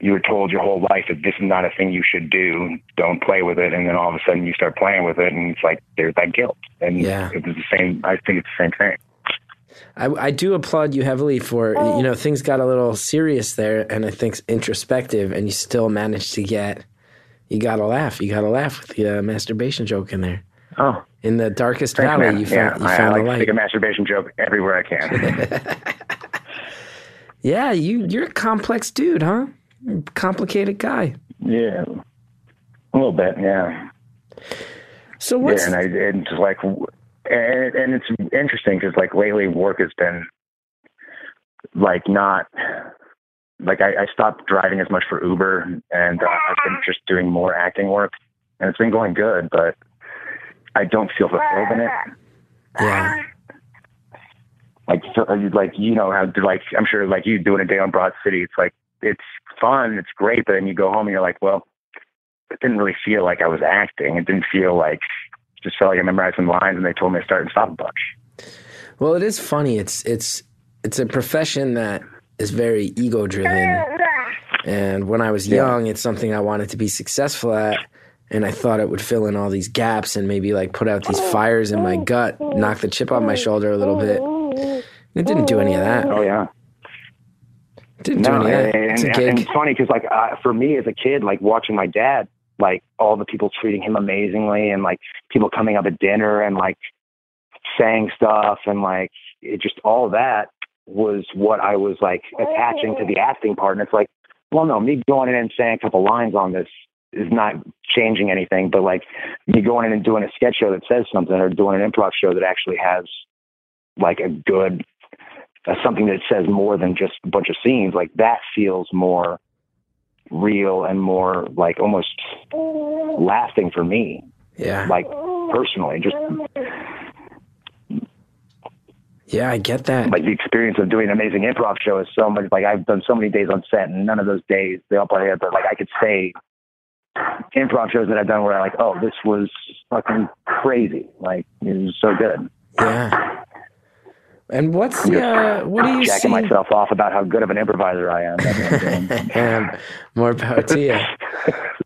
you were told your whole life that this is not a thing you should do. Don't play with it, and then all of a sudden you start playing with it, and it's like there's that guilt. And Yeah. it was the same. I think it's the same thing. I, I do applaud you heavily for you know things got a little serious there, and I think introspective, and you still managed to get. You got to laugh. You got to laugh with the uh, masturbation joke in there. Oh, In the darkest thanks, valley, man. you yeah, found you I, like the to make a masturbation joke everywhere I can. Yeah, you you're a complex dude, huh? Complicated guy. yeah, a little bit. Yeah. So what's Yeah, and I and just like, and, and it's interesting because like lately work has been like not like I, I stopped driving as much for Uber and uh, I've been just doing more acting work and it's been going good, but I don't feel fulfilled in it. yeah Like so, like you know how like I'm sure like you doing a day on Broad City, it's like it's fun, it's great, but then you go home and you're like, well, it didn't really feel like I was acting. It didn't feel like just felt like I memorized some lines and they told me to start and stop a bunch. Well, it is funny. It's it's it's a profession that is very ego driven. And when I was young, it's something I wanted to be successful at. And I thought it would fill in all these gaps and maybe like put out these fires in my gut, knock the chip off my shoulder a little bit. It didn't do any of that. Oh yeah. It didn't do No, any of and, that. and, It's a and it's funny because like uh, for me as a kid, like watching my dad, like all the people treating him amazingly, and like people coming up at dinner and like saying stuff, and like it just all that was what I was like attaching to the acting part. And it's like, well, no, me going in and saying a couple lines on this is not changing anything, but like me going in and doing a sketch show that says something, or doing an improv show that actually has like a good uh, something that says more than just a bunch of scenes, like that feels more real and more like almost lasting for me, Yeah. like personally. Just Yeah, I get that. like the experience of doing an amazing improv show is so much like I've done so many days on set, and none of those days they all play but like I could say improv shows that I've done where I'm like, oh, this was fucking crazy. Like it was so good. Yeah. And what's the, uh, what do you see? Jacking myself off about how good of an improviser I am. That's what I'm doing. Um, more power to you.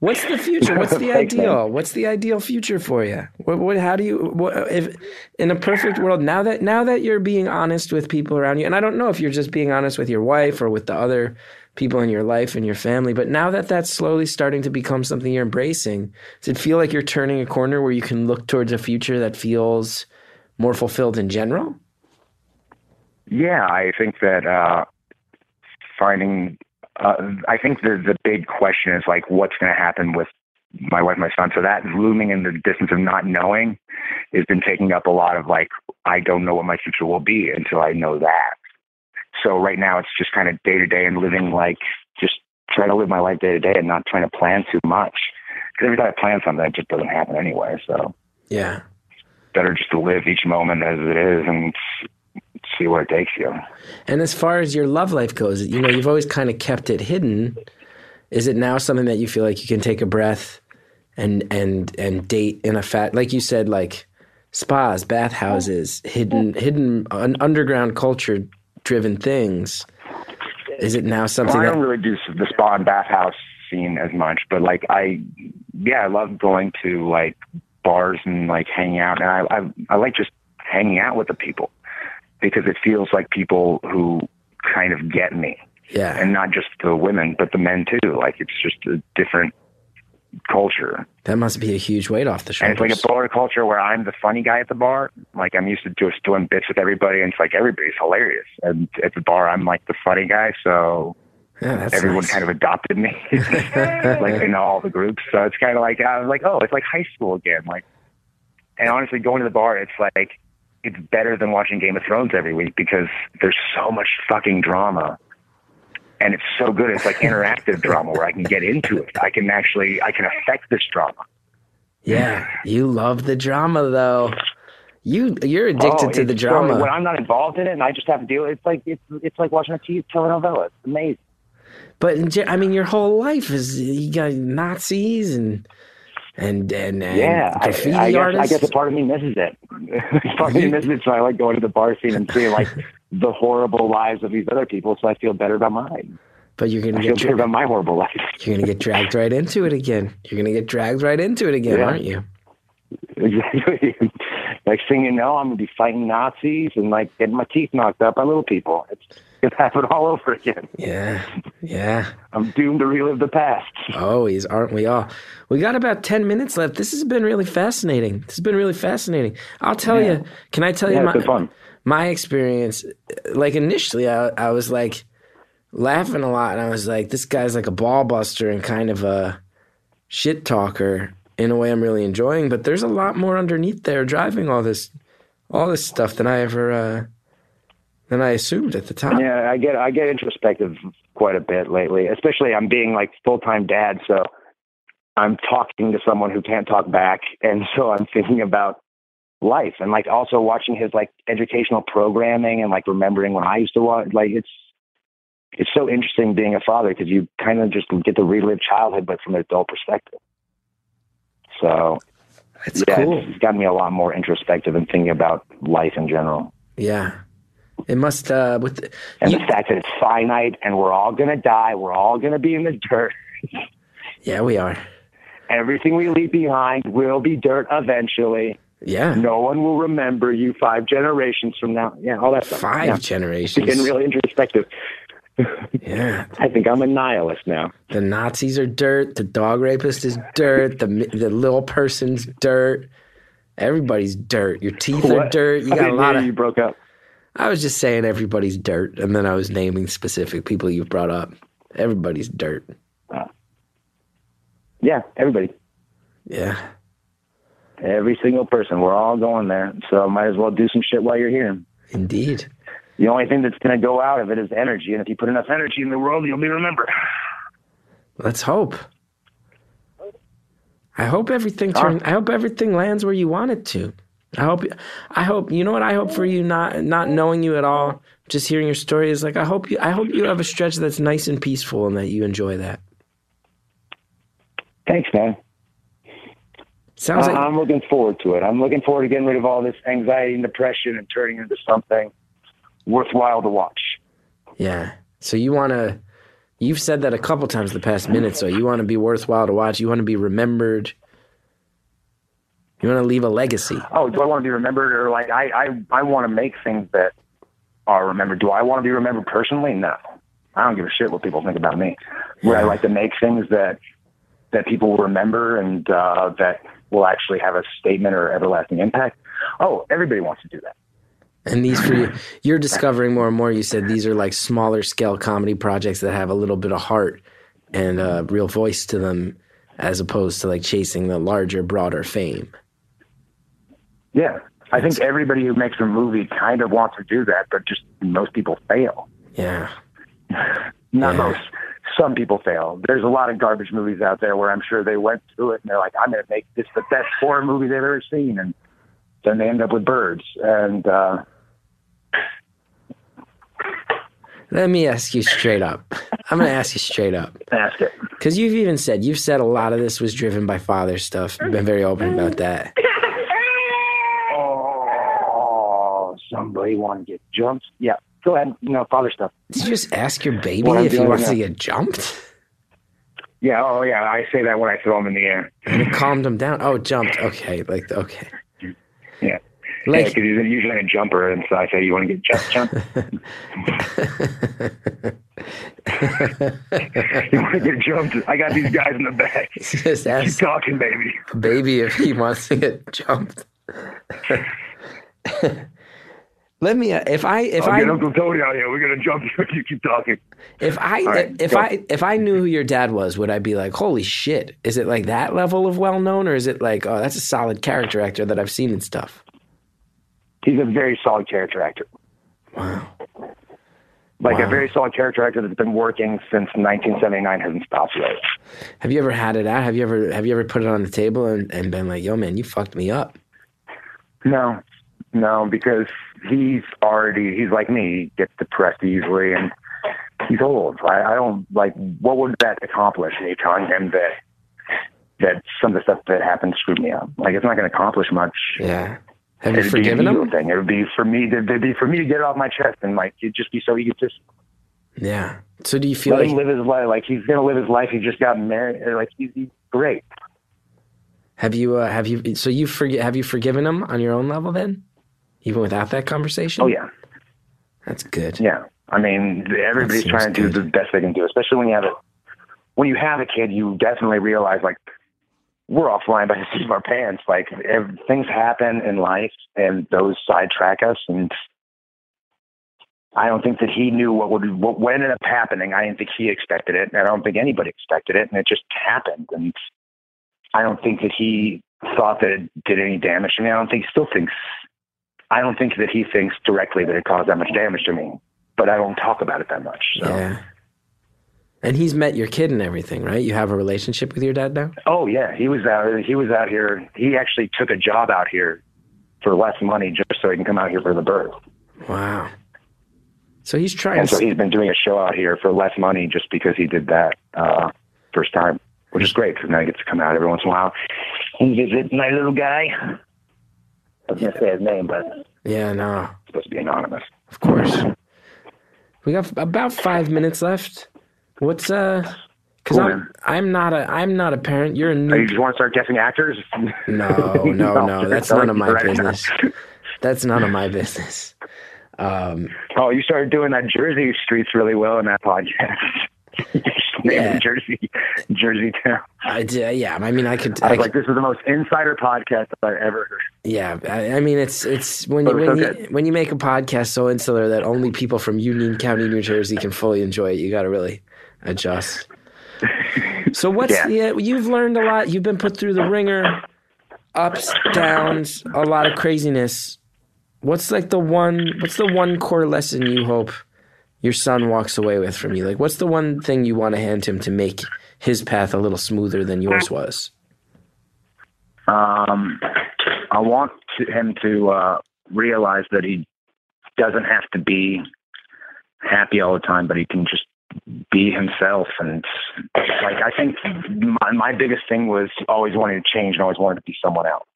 What's the future? What's the ideal? What's the ideal future for you? What, what how do you what, if in a perfect world now that now that you're being honest with people around you and I don't know if you're just being honest with your wife or with the other people in your life and your family, but now that that's slowly starting to become something you're embracing, does it feel like you're turning a corner where you can look towards a future that feels more fulfilled in general? Yeah, I think that uh, finding. Uh, I think the the big question is like, what's going to happen with my wife, and my son? So that looming in the distance of not knowing has been taking up a lot of like, I don't know what my future will be until I know that. So right now, it's just kind of day to day and living like just trying to live my life day to day and not trying to plan too much. Because every time I plan something, it just doesn't happen anyway. So Yeah. better just to live each moment as it is and see where it takes you. And as far as your love life goes, you know, you've always kind of kept it hidden. Is it now something that you feel like you can take a breath and and and date in a fat like you said like spas, bathhouses, hidden hidden un- underground culture driven things. Is it now something Well, I that don't really do the spa and bathhouse scene as much, but like I, yeah, I love going to like bars and like hanging out, and I I, I like just hanging out with the people because it feels like people who kind of get me, yeah and not just the women, but the men too. Like it's just a different culture, that must be a huge weight off the and it's like a bar culture where I'm the funny guy at the bar. Like I'm used to just doing bits with everybody, and it's like everybody's hilarious, and at the bar I'm like the funny guy, so yeah, everyone nice. kind of adopted me, like in all the groups. So it's kind of like I was like, oh, it's like high school again. Like, and honestly, going to the bar, it's like it's better than watching Game of Thrones every week because there's so much fucking drama, and it's so good. It's like interactive drama where I can get into it. I can actually I can affect this drama. Yeah, you love the drama though. You you're addicted Oh, to the it's so- drama. when I'm not involved in it, and I just have to deal. It's like it's it's like watching a TV telenovela. It's amazing. But in, I mean, your whole life is you got Nazis and and and, and yeah, I, graffiti I, guess, I artists. guess a part of me misses it. part of me misses it, so I like going to the bar scene and seeing like the horrible lives of these other people, so I feel better about mine. but you're gonna I feel get better dra- about my horrible life. you're gonna get dragged right into it again. You're gonna get dragged right into it again, Yeah. aren't you? exactly. Next thing you know, I'm gonna be fighting Nazis and like getting my teeth knocked out by little people. It's gonna happen all over again. Yeah, yeah. I'm doomed to relive the past. Always, aren't we all? We got about ten minutes left. This has been really fascinating. This has been really fascinating. I'll tell you. Can I tell Yeah, you my fun. my experience? Like initially, I, I was like laughing a lot, and I was like, "This guy's like a ball buster and kind of a shit talker." In a way, I'm really enjoying. But there's a lot more underneath there, driving all this, all this stuff than I ever uh, than I assumed at the time. Yeah, I get I get introspective quite a bit lately. Especially I'm being like full time dad, so I'm talking to someone who can't talk back, and so I'm thinking about life and like also watching his like educational programming and like remembering when I used to watch. Like it's it's so interesting being a father because you kind of just get to relive childhood, but from an adult perspective. So It's yeah, cool. it's gotten me a lot more introspective and thinking about life in general. Yeah, it must. Uh, with the, And you- the fact that it's finite and we're all going to die, we're all going to be in the dirt. yeah, we are. Everything we leave behind will be dirt eventually. Yeah, No one will remember you five generations from now. Yeah, all that stuff. five Yeah. generations. Getting really introspective. yeah, I think I'm a nihilist now. the Nazis are dirt. The dog rapist is dirt. The the little person's dirt. Everybody's dirt. Your teeth are dirt. You got a lot of. You broke up. I was just saying everybody's dirt, and then I was naming specific people you've brought up. Everybody's dirt. Uh, yeah, everybody. Yeah, Every single person. We're all going there. So might as well do some shit while you're here. indeed. The only thing that's going to go out of it is energy. And if you put enough energy in the world, you'll be remembered. Let's hope. I hope everything turn. I hope everything lands where you want it to. I hope. I hope. You know what? I hope for you, not not knowing you at all, just hearing your story is like. I hope you. I hope you have a stretch that's nice and peaceful, and that you enjoy that. Thanks, man. Sounds like I'm looking forward to it. I'm looking forward to getting rid of all this anxiety and depression and turning it into something worthwhile to watch. yeah. So you want to. You've said that a couple times the past minute. So you want to be worthwhile to watch. You want to be remembered. You want to leave a legacy. Oh, do I want to be remembered or like I I, I want to make things that are remembered. Do I want to be remembered personally? No. I don't give a shit what people think about me. Would I like to make things that that people will remember and uh, that will actually have a statement or everlasting impact? Oh, everybody wants to do that. And these for you, you're discovering more and more. You said these are like smaller scale comedy projects that have a little bit of heart and a real voice to them, as opposed to like chasing the larger, broader fame. Yeah. I think everybody who makes a movie kind of wants to do that, but just most people fail. Yeah, Not Yeah. most. Some people fail. There's a lot of garbage movies out there where I'm sure they went through it and they're like, I'm going to make this the best horror movie they've ever seen. And then they end up with birds. And uh, Let me ask you straight up. I'm going to ask you straight up. Ask it. Because you've even said, you've said a lot of this was driven by father stuff. You've been very open about that. Oh, somebody want to get jumped? Yeah, go ahead. You know, father stuff. Did you just ask your baby if he wants to get jumped? Yeah, oh yeah, I say that when I throw him in the air. And it calmed him down. Oh, jumped. Okay. Like, okay. Yeah. Like, yeah, because he's usually a jumper, and so I say, "You want to get jumped, jump? you want to get jumped? I got these guys in the back. just Keep ask talking, baby." baby if he wants to get jumped. Let me. Uh, if I if I'll I get Uncle Tony out here. We're gonna jump you. if You keep talking. if I right, if go. I if I knew who your dad was, would I be like, holy shit? Is it like that level of well known, or is it like, oh, that's a solid character actor that I've seen and stuff? He's a very solid character actor. Wow. Like Wow. a very solid character actor that's been working since 1979 hasn't stopped yet. Have you ever had it out? Have you ever have you ever put it on the table and, and been like, yo, man, you fucked me up? No, no, because he's already he's like me. He gets depressed easily, and he's old. I, I don't like. What would that accomplish? Me telling him that that some of the stuff that happened screwed me up. Like it's not going to accomplish much. Yeah. Have you It'd forgiven him? thing. It would be for me. To, it'd be for me to get it off my chest and like it'd just be so egotistic. Yeah. So do you feel Let him like live his life. Like he's gonna live his life. He just got married. Like he's, he's great. have you uh, have you so you forget have you forgiven him on your own level then? Even without that conversation? Oh yeah, That's good. yeah. I mean, everybody's trying to do the best they can do, especially when you have a when you have a kid. You definitely realize like we're offline by the seat of our pants. Like ev- things happen in life, and those sidetrack us. And I don't think that he knew what would what, what ended up happening. I didn't think he expected it, and I don't think anybody expected it, and it just happened. And I don't think that he thought that it did any damage to me. I don't think he still thinks. I don't think that he thinks directly that it caused that much damage to me, but I don't talk about it that much. So. Yeah. And he's met your kid and everything, right? You have a relationship with your dad now? Oh yeah, he was out. He was out here. He actually took a job out here for less money just so he can come out here for the birth. Wow. So he's trying And so he's been doing a show out here for less money just because he did that uh, first time, which is great because now he gets to come out every once in a while and visit my little guy. I was gonna say his name, but Yeah, no. supposed to be anonymous. Of course. We got about 5 minutes left. What's uh cuz Cool, I'm man. I'm not a I'm not a parent. You're a Oh, new you just want to start guessing actors? No, no, no. That's none of my right business. That's none of my business. Um Oh, you started doing that Jersey streets really well in that podcast. Yeah. Jersey, Jersey town. I d- uh, yeah, I mean I could I I was could like, this is the most insider podcast I've ever heard. Yeah, I, I mean it's it's when you when you when you make a podcast so insular that only people from Union County, New Jersey, can fully enjoy it. You got to really adjust. So what's Yeah. yeah. Uh, you've learned a lot. You've been put through the ringer, ups, downs, a lot of craziness. What's like the one? What's the one core lesson you hope your son walks away with from you? Like, what's the one thing you want to hand him to make his path a little smoother than yours was? Um, I want him to uh, realize that he doesn't have to be happy all the time, but he can just be himself. And like, I think my, my biggest thing was always wanting to change and always wanted to be someone else.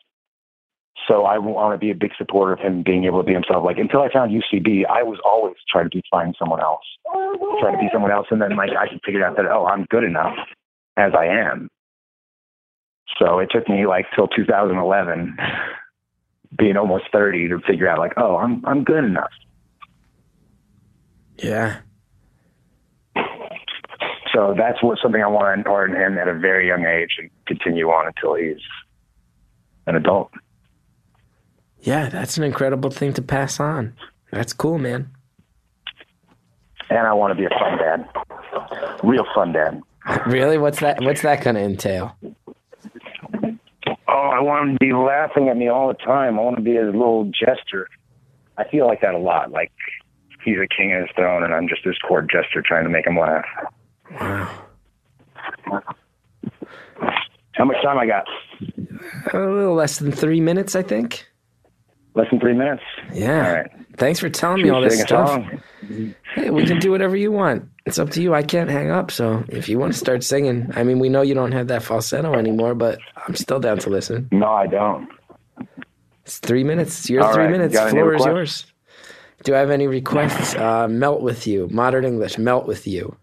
So I want to be a big supporter of him being able to be himself. Like until I found UCB, I was always trying to be finding someone else, trying to be someone else, and then like I figured out that oh, I'm good enough as I am. So it took me like till 2011, being almost 30, to figure out like, oh, I'm I'm good enough. Yeah, So that's what something I want to impart in him at a very young age and continue on until he's an adult. Yeah, that's an incredible thing to pass on. That's cool, man. And I want to be a fun dad, real fun dad. Really? What's that? What's that going to entail? Oh, I want him to be laughing at me all the time. I want to be his little jester. I feel like that a lot. Like he's a king of his throne, and I'm just his court jester trying to make him laugh. Wow. How much time I got? A little less than three minutes, I think. Less than three minutes. Yeah. All right. Thanks for telling me all this stuff. Hey, we can do whatever you want. It's up to you. I can't hang up. So if you want to start singing, I mean, we know you don't have that falsetto anymore, but I'm still down to listen. No, I don't. It's three minutes. It's your All three right, minutes. got Floor is yours. Do I have any requests? Uh, melt with you. Modern English. Melt with you.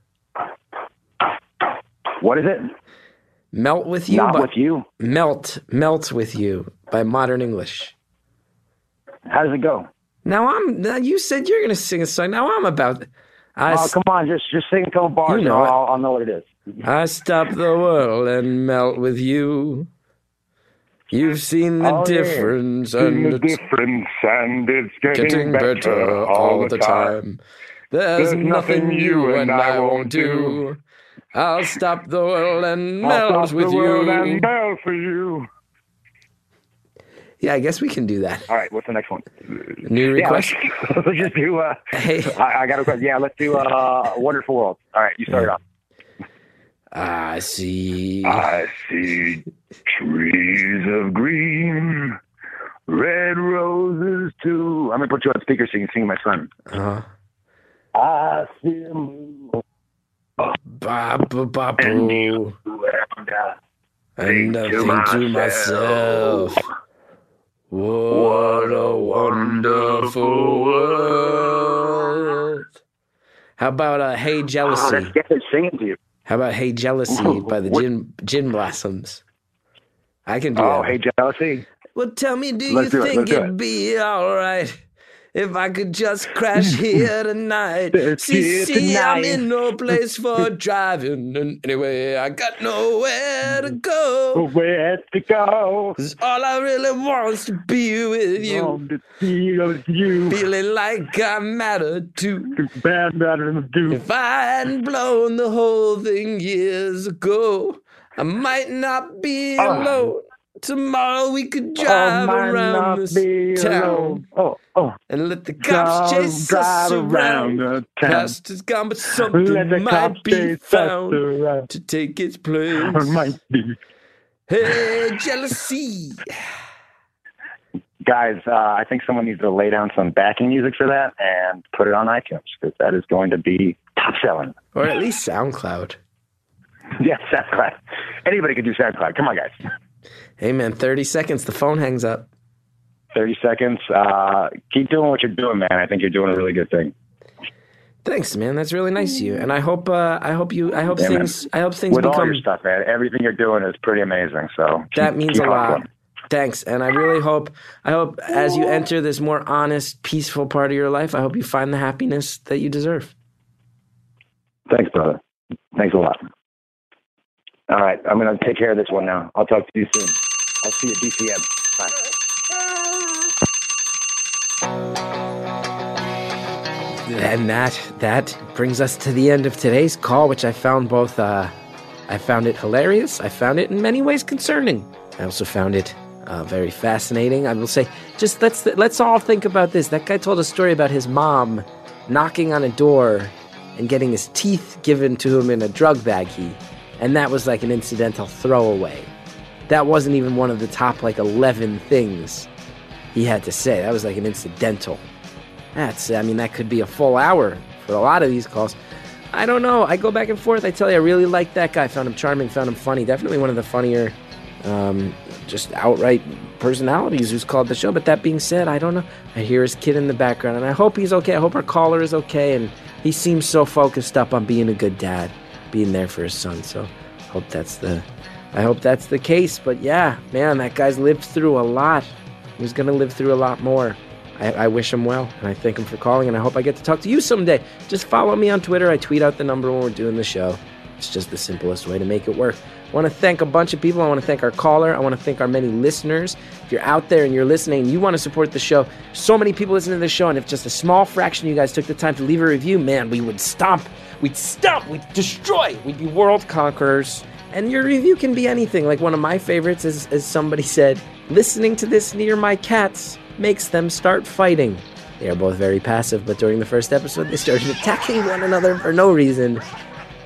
What is it? Melt with you. Not by- with you. Melt. Melt with you by Modern English. How does it go? Now I'm. Now you said you're gonna sing a song. Now I'm about. I, Oh, come on, just just sing a couple bars. You know and. I'll, I'll know what it is. I stop the world and melt with you. You've seen the Oh, yeah. difference and the it's difference, and it's getting, getting better all the time. There's, There's nothing you and I won't do. I'll stop the world and I'll melt stop with the world you. and melt for you. Yeah, I guess we can do that. All right, what's the next one? New Yeah, request. let's, let's just do. Uh, Hey, I, I got a question. Yeah, let's do uh, Wonderful World. All right, you start it off. I see. I see trees of green, red roses too. I'm gonna put you on speaker so you can sing my son. Uh, huh. I see a moon ba ba ba And you and I And I think to think to myself, myself, what a wonderful world. How about uh, Hey Oh, Jealousy? that's get it singing to you. How about Hey Jealousy by the Gin, Gin Blossoms? I can do Oh, that. hey, jealousy. Well, tell me, do Let's you do think it. be alright if I could just crash here tonight? See, here see, I'm in no place for driving, and anyway, I got nowhere to go. Where to go? 'Cause all I really want is to be with you, On the feel of you. feeling like I matter too. Bad better than do. If I hadn't blown the whole thing years ago, I might not be Oh. alone. Tomorrow we could Oh, drive might around not this town. Oh, oh. and let the cops chase us drive around. the town. Past is gone, but something Let might be found to take its place. might be. Hey, jealousy. Guys, uh, I think someone needs to lay down some backing music for that and put it on iTunes because that is going to be top selling. Or at least SoundCloud. Yeah, SoundCloud. Anybody can do SoundCloud. Come on, guys. Hey, man, 30 seconds, the phone hangs up. 30 seconds. Uh, keep doing what you're doing, man. I think you're doing a really good thing. Thanks, man. That's really nice of you. And I hope, uh, I hope you, I hope Yeah, man. things, I hope things With all become. your stuff, man. Everything you're doing is pretty amazing. So That means a lot. hustling. Thanks. And I really hope, I hope as you enter this more honest, peaceful part of your life, I hope you find the happiness that you deserve. Thanks, brother. Thanks a lot. All right, I'm going to take care of this one now. I'll talk to you soon. I'll see you at DCM. Bye. And that that brings us to the end of today's call, which I found both uh, I found it hilarious. I found it in many ways concerning. I also found it uh, very fascinating. I will say, just let's let's all think about this. That guy told a story about his mom knocking on a door and getting his teeth given to him in a drug baggie, and that was like an incidental throwaway. That wasn't even one of the top like eleven things he had to say. That was like an incidental. That's, I mean, that could be a full hour for a lot of these calls. I don't know. I go back and forth. I tell you, I really like that guy. Found him charming, found him funny. Definitely one of the funnier, um, just outright personalities who's called the show. But that being said, I don't know. I hear his kid in the background, and I hope he's okay. I hope our caller is okay. And he seems so focused up on being a good dad, being there for his son. So, hope that's the, I hope that's the case. But yeah, man, that guy's lived through a lot. He's gonna live through a lot more. I, I wish him well, and I thank him for calling, and I hope I get to talk to you someday. Just follow me on Twitter. I tweet out the number when we're doing the show. It's just the simplest way to make it work. I want to thank a bunch of people. I want to thank our caller. I want to thank our many listeners. If you're out there and you're listening you want to support the show, so many people listen to the show, and if just a small fraction of you guys took the time to leave a review, man, we would stomp. We'd stomp. We'd destroy. We'd be world conquerors. And your review can be anything. Like one of my favorites is, as somebody said, listening to this near my cats makes them start fighting. They are both very passive, but during the first episode, they started attacking one another for no reason.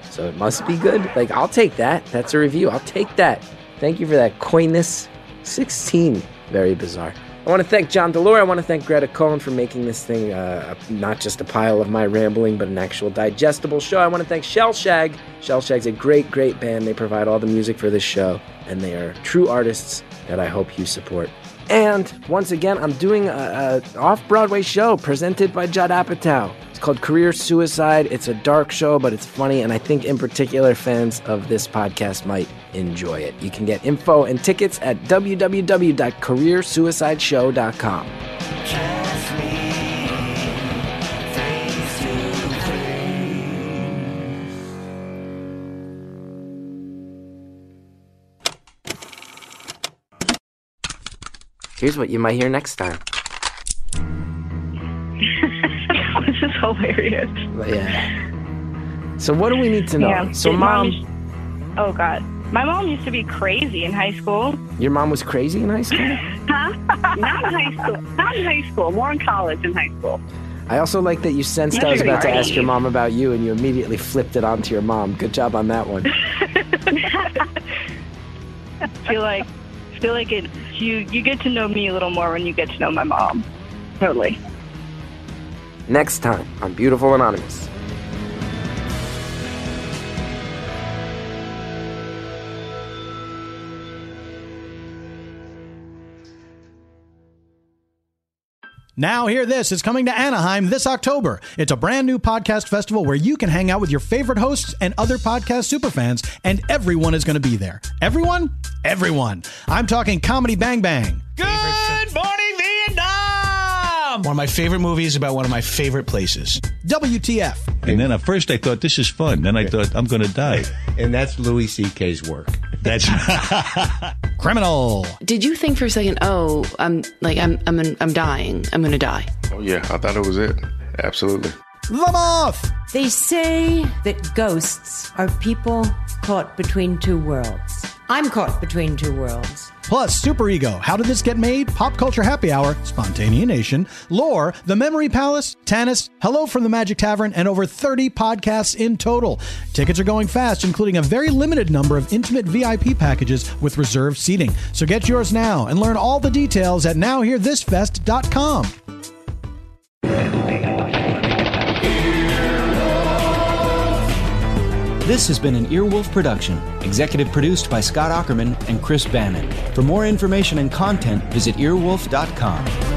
So it must be good. Like, I'll take that. That's a review. I'll take that. Thank you for that. Coinus 16. Very bizarre. I want to thank John Delore. I want to thank Greta Cohn for making this thing uh, not just a pile of my rambling, but an actual digestible show. I want to thank Shellshag. Shellshag's a great, great band. They provide all the music for this show, and they are true artists that I hope you support. And once again, I'm doing a, a off-Broadway show presented by Judd Apatow. It's called Career Suicide. It's a dark show, but it's funny, and I think in particular fans of this podcast might enjoy it. You can get info and tickets at www.careersuicideshow.com. Here's what you might hear next time. hilarious. Yeah. So what do we need to know? Yeah. So Your mom, oh God, my mom used to be crazy in high school. your mom was crazy in high school? Huh? Not in high school. Not in high school. More in college than high school. I also like that you sensed I was about to ask your mom about you and you immediately flipped it onto your mom. Good job on that one. feel like feel like it. You you get to know me a little more when you get to know my mom. Totally. Next time on Beautiful Anonymous. Now, hear this It's coming to Anaheim this October. It's a brand new podcast festival where you can hang out with your favorite hosts and other podcast superfans, and everyone is going to be there. Everyone? Everyone. I'm talking Comedy Bang Bang. Good morning, Vietnam! One of my favorite movies about one of my favorite places. WTF. And then at first I thought this is fun. Then I thought I'm going to die. And that's Louis C.K.'s work. That's Criminal. Did you think for a second, oh, I'm like I'm I'm I'm dying. I'm gonna die. Oh yeah, I thought it was it. Absolutely. The Moth. They say that ghosts are people caught between two worlds. I'm caught between two worlds. Plus, Super Ego, How Did This Get Made? Pop Culture Happy Hour, Spontaneanation, Lore, The Memory Palace, Tanis, Hello from the Magic Tavern, and over 30 podcasts in total. Tickets are going fast, including a very limited number of intimate VIP packages with reserved seating. So get yours now and learn all the details at nowhearthisfest.com. This has been an Earwolf production, executive produced by Scott Aukerman and Chris Bannon. For more information and content, visit earwolf.com.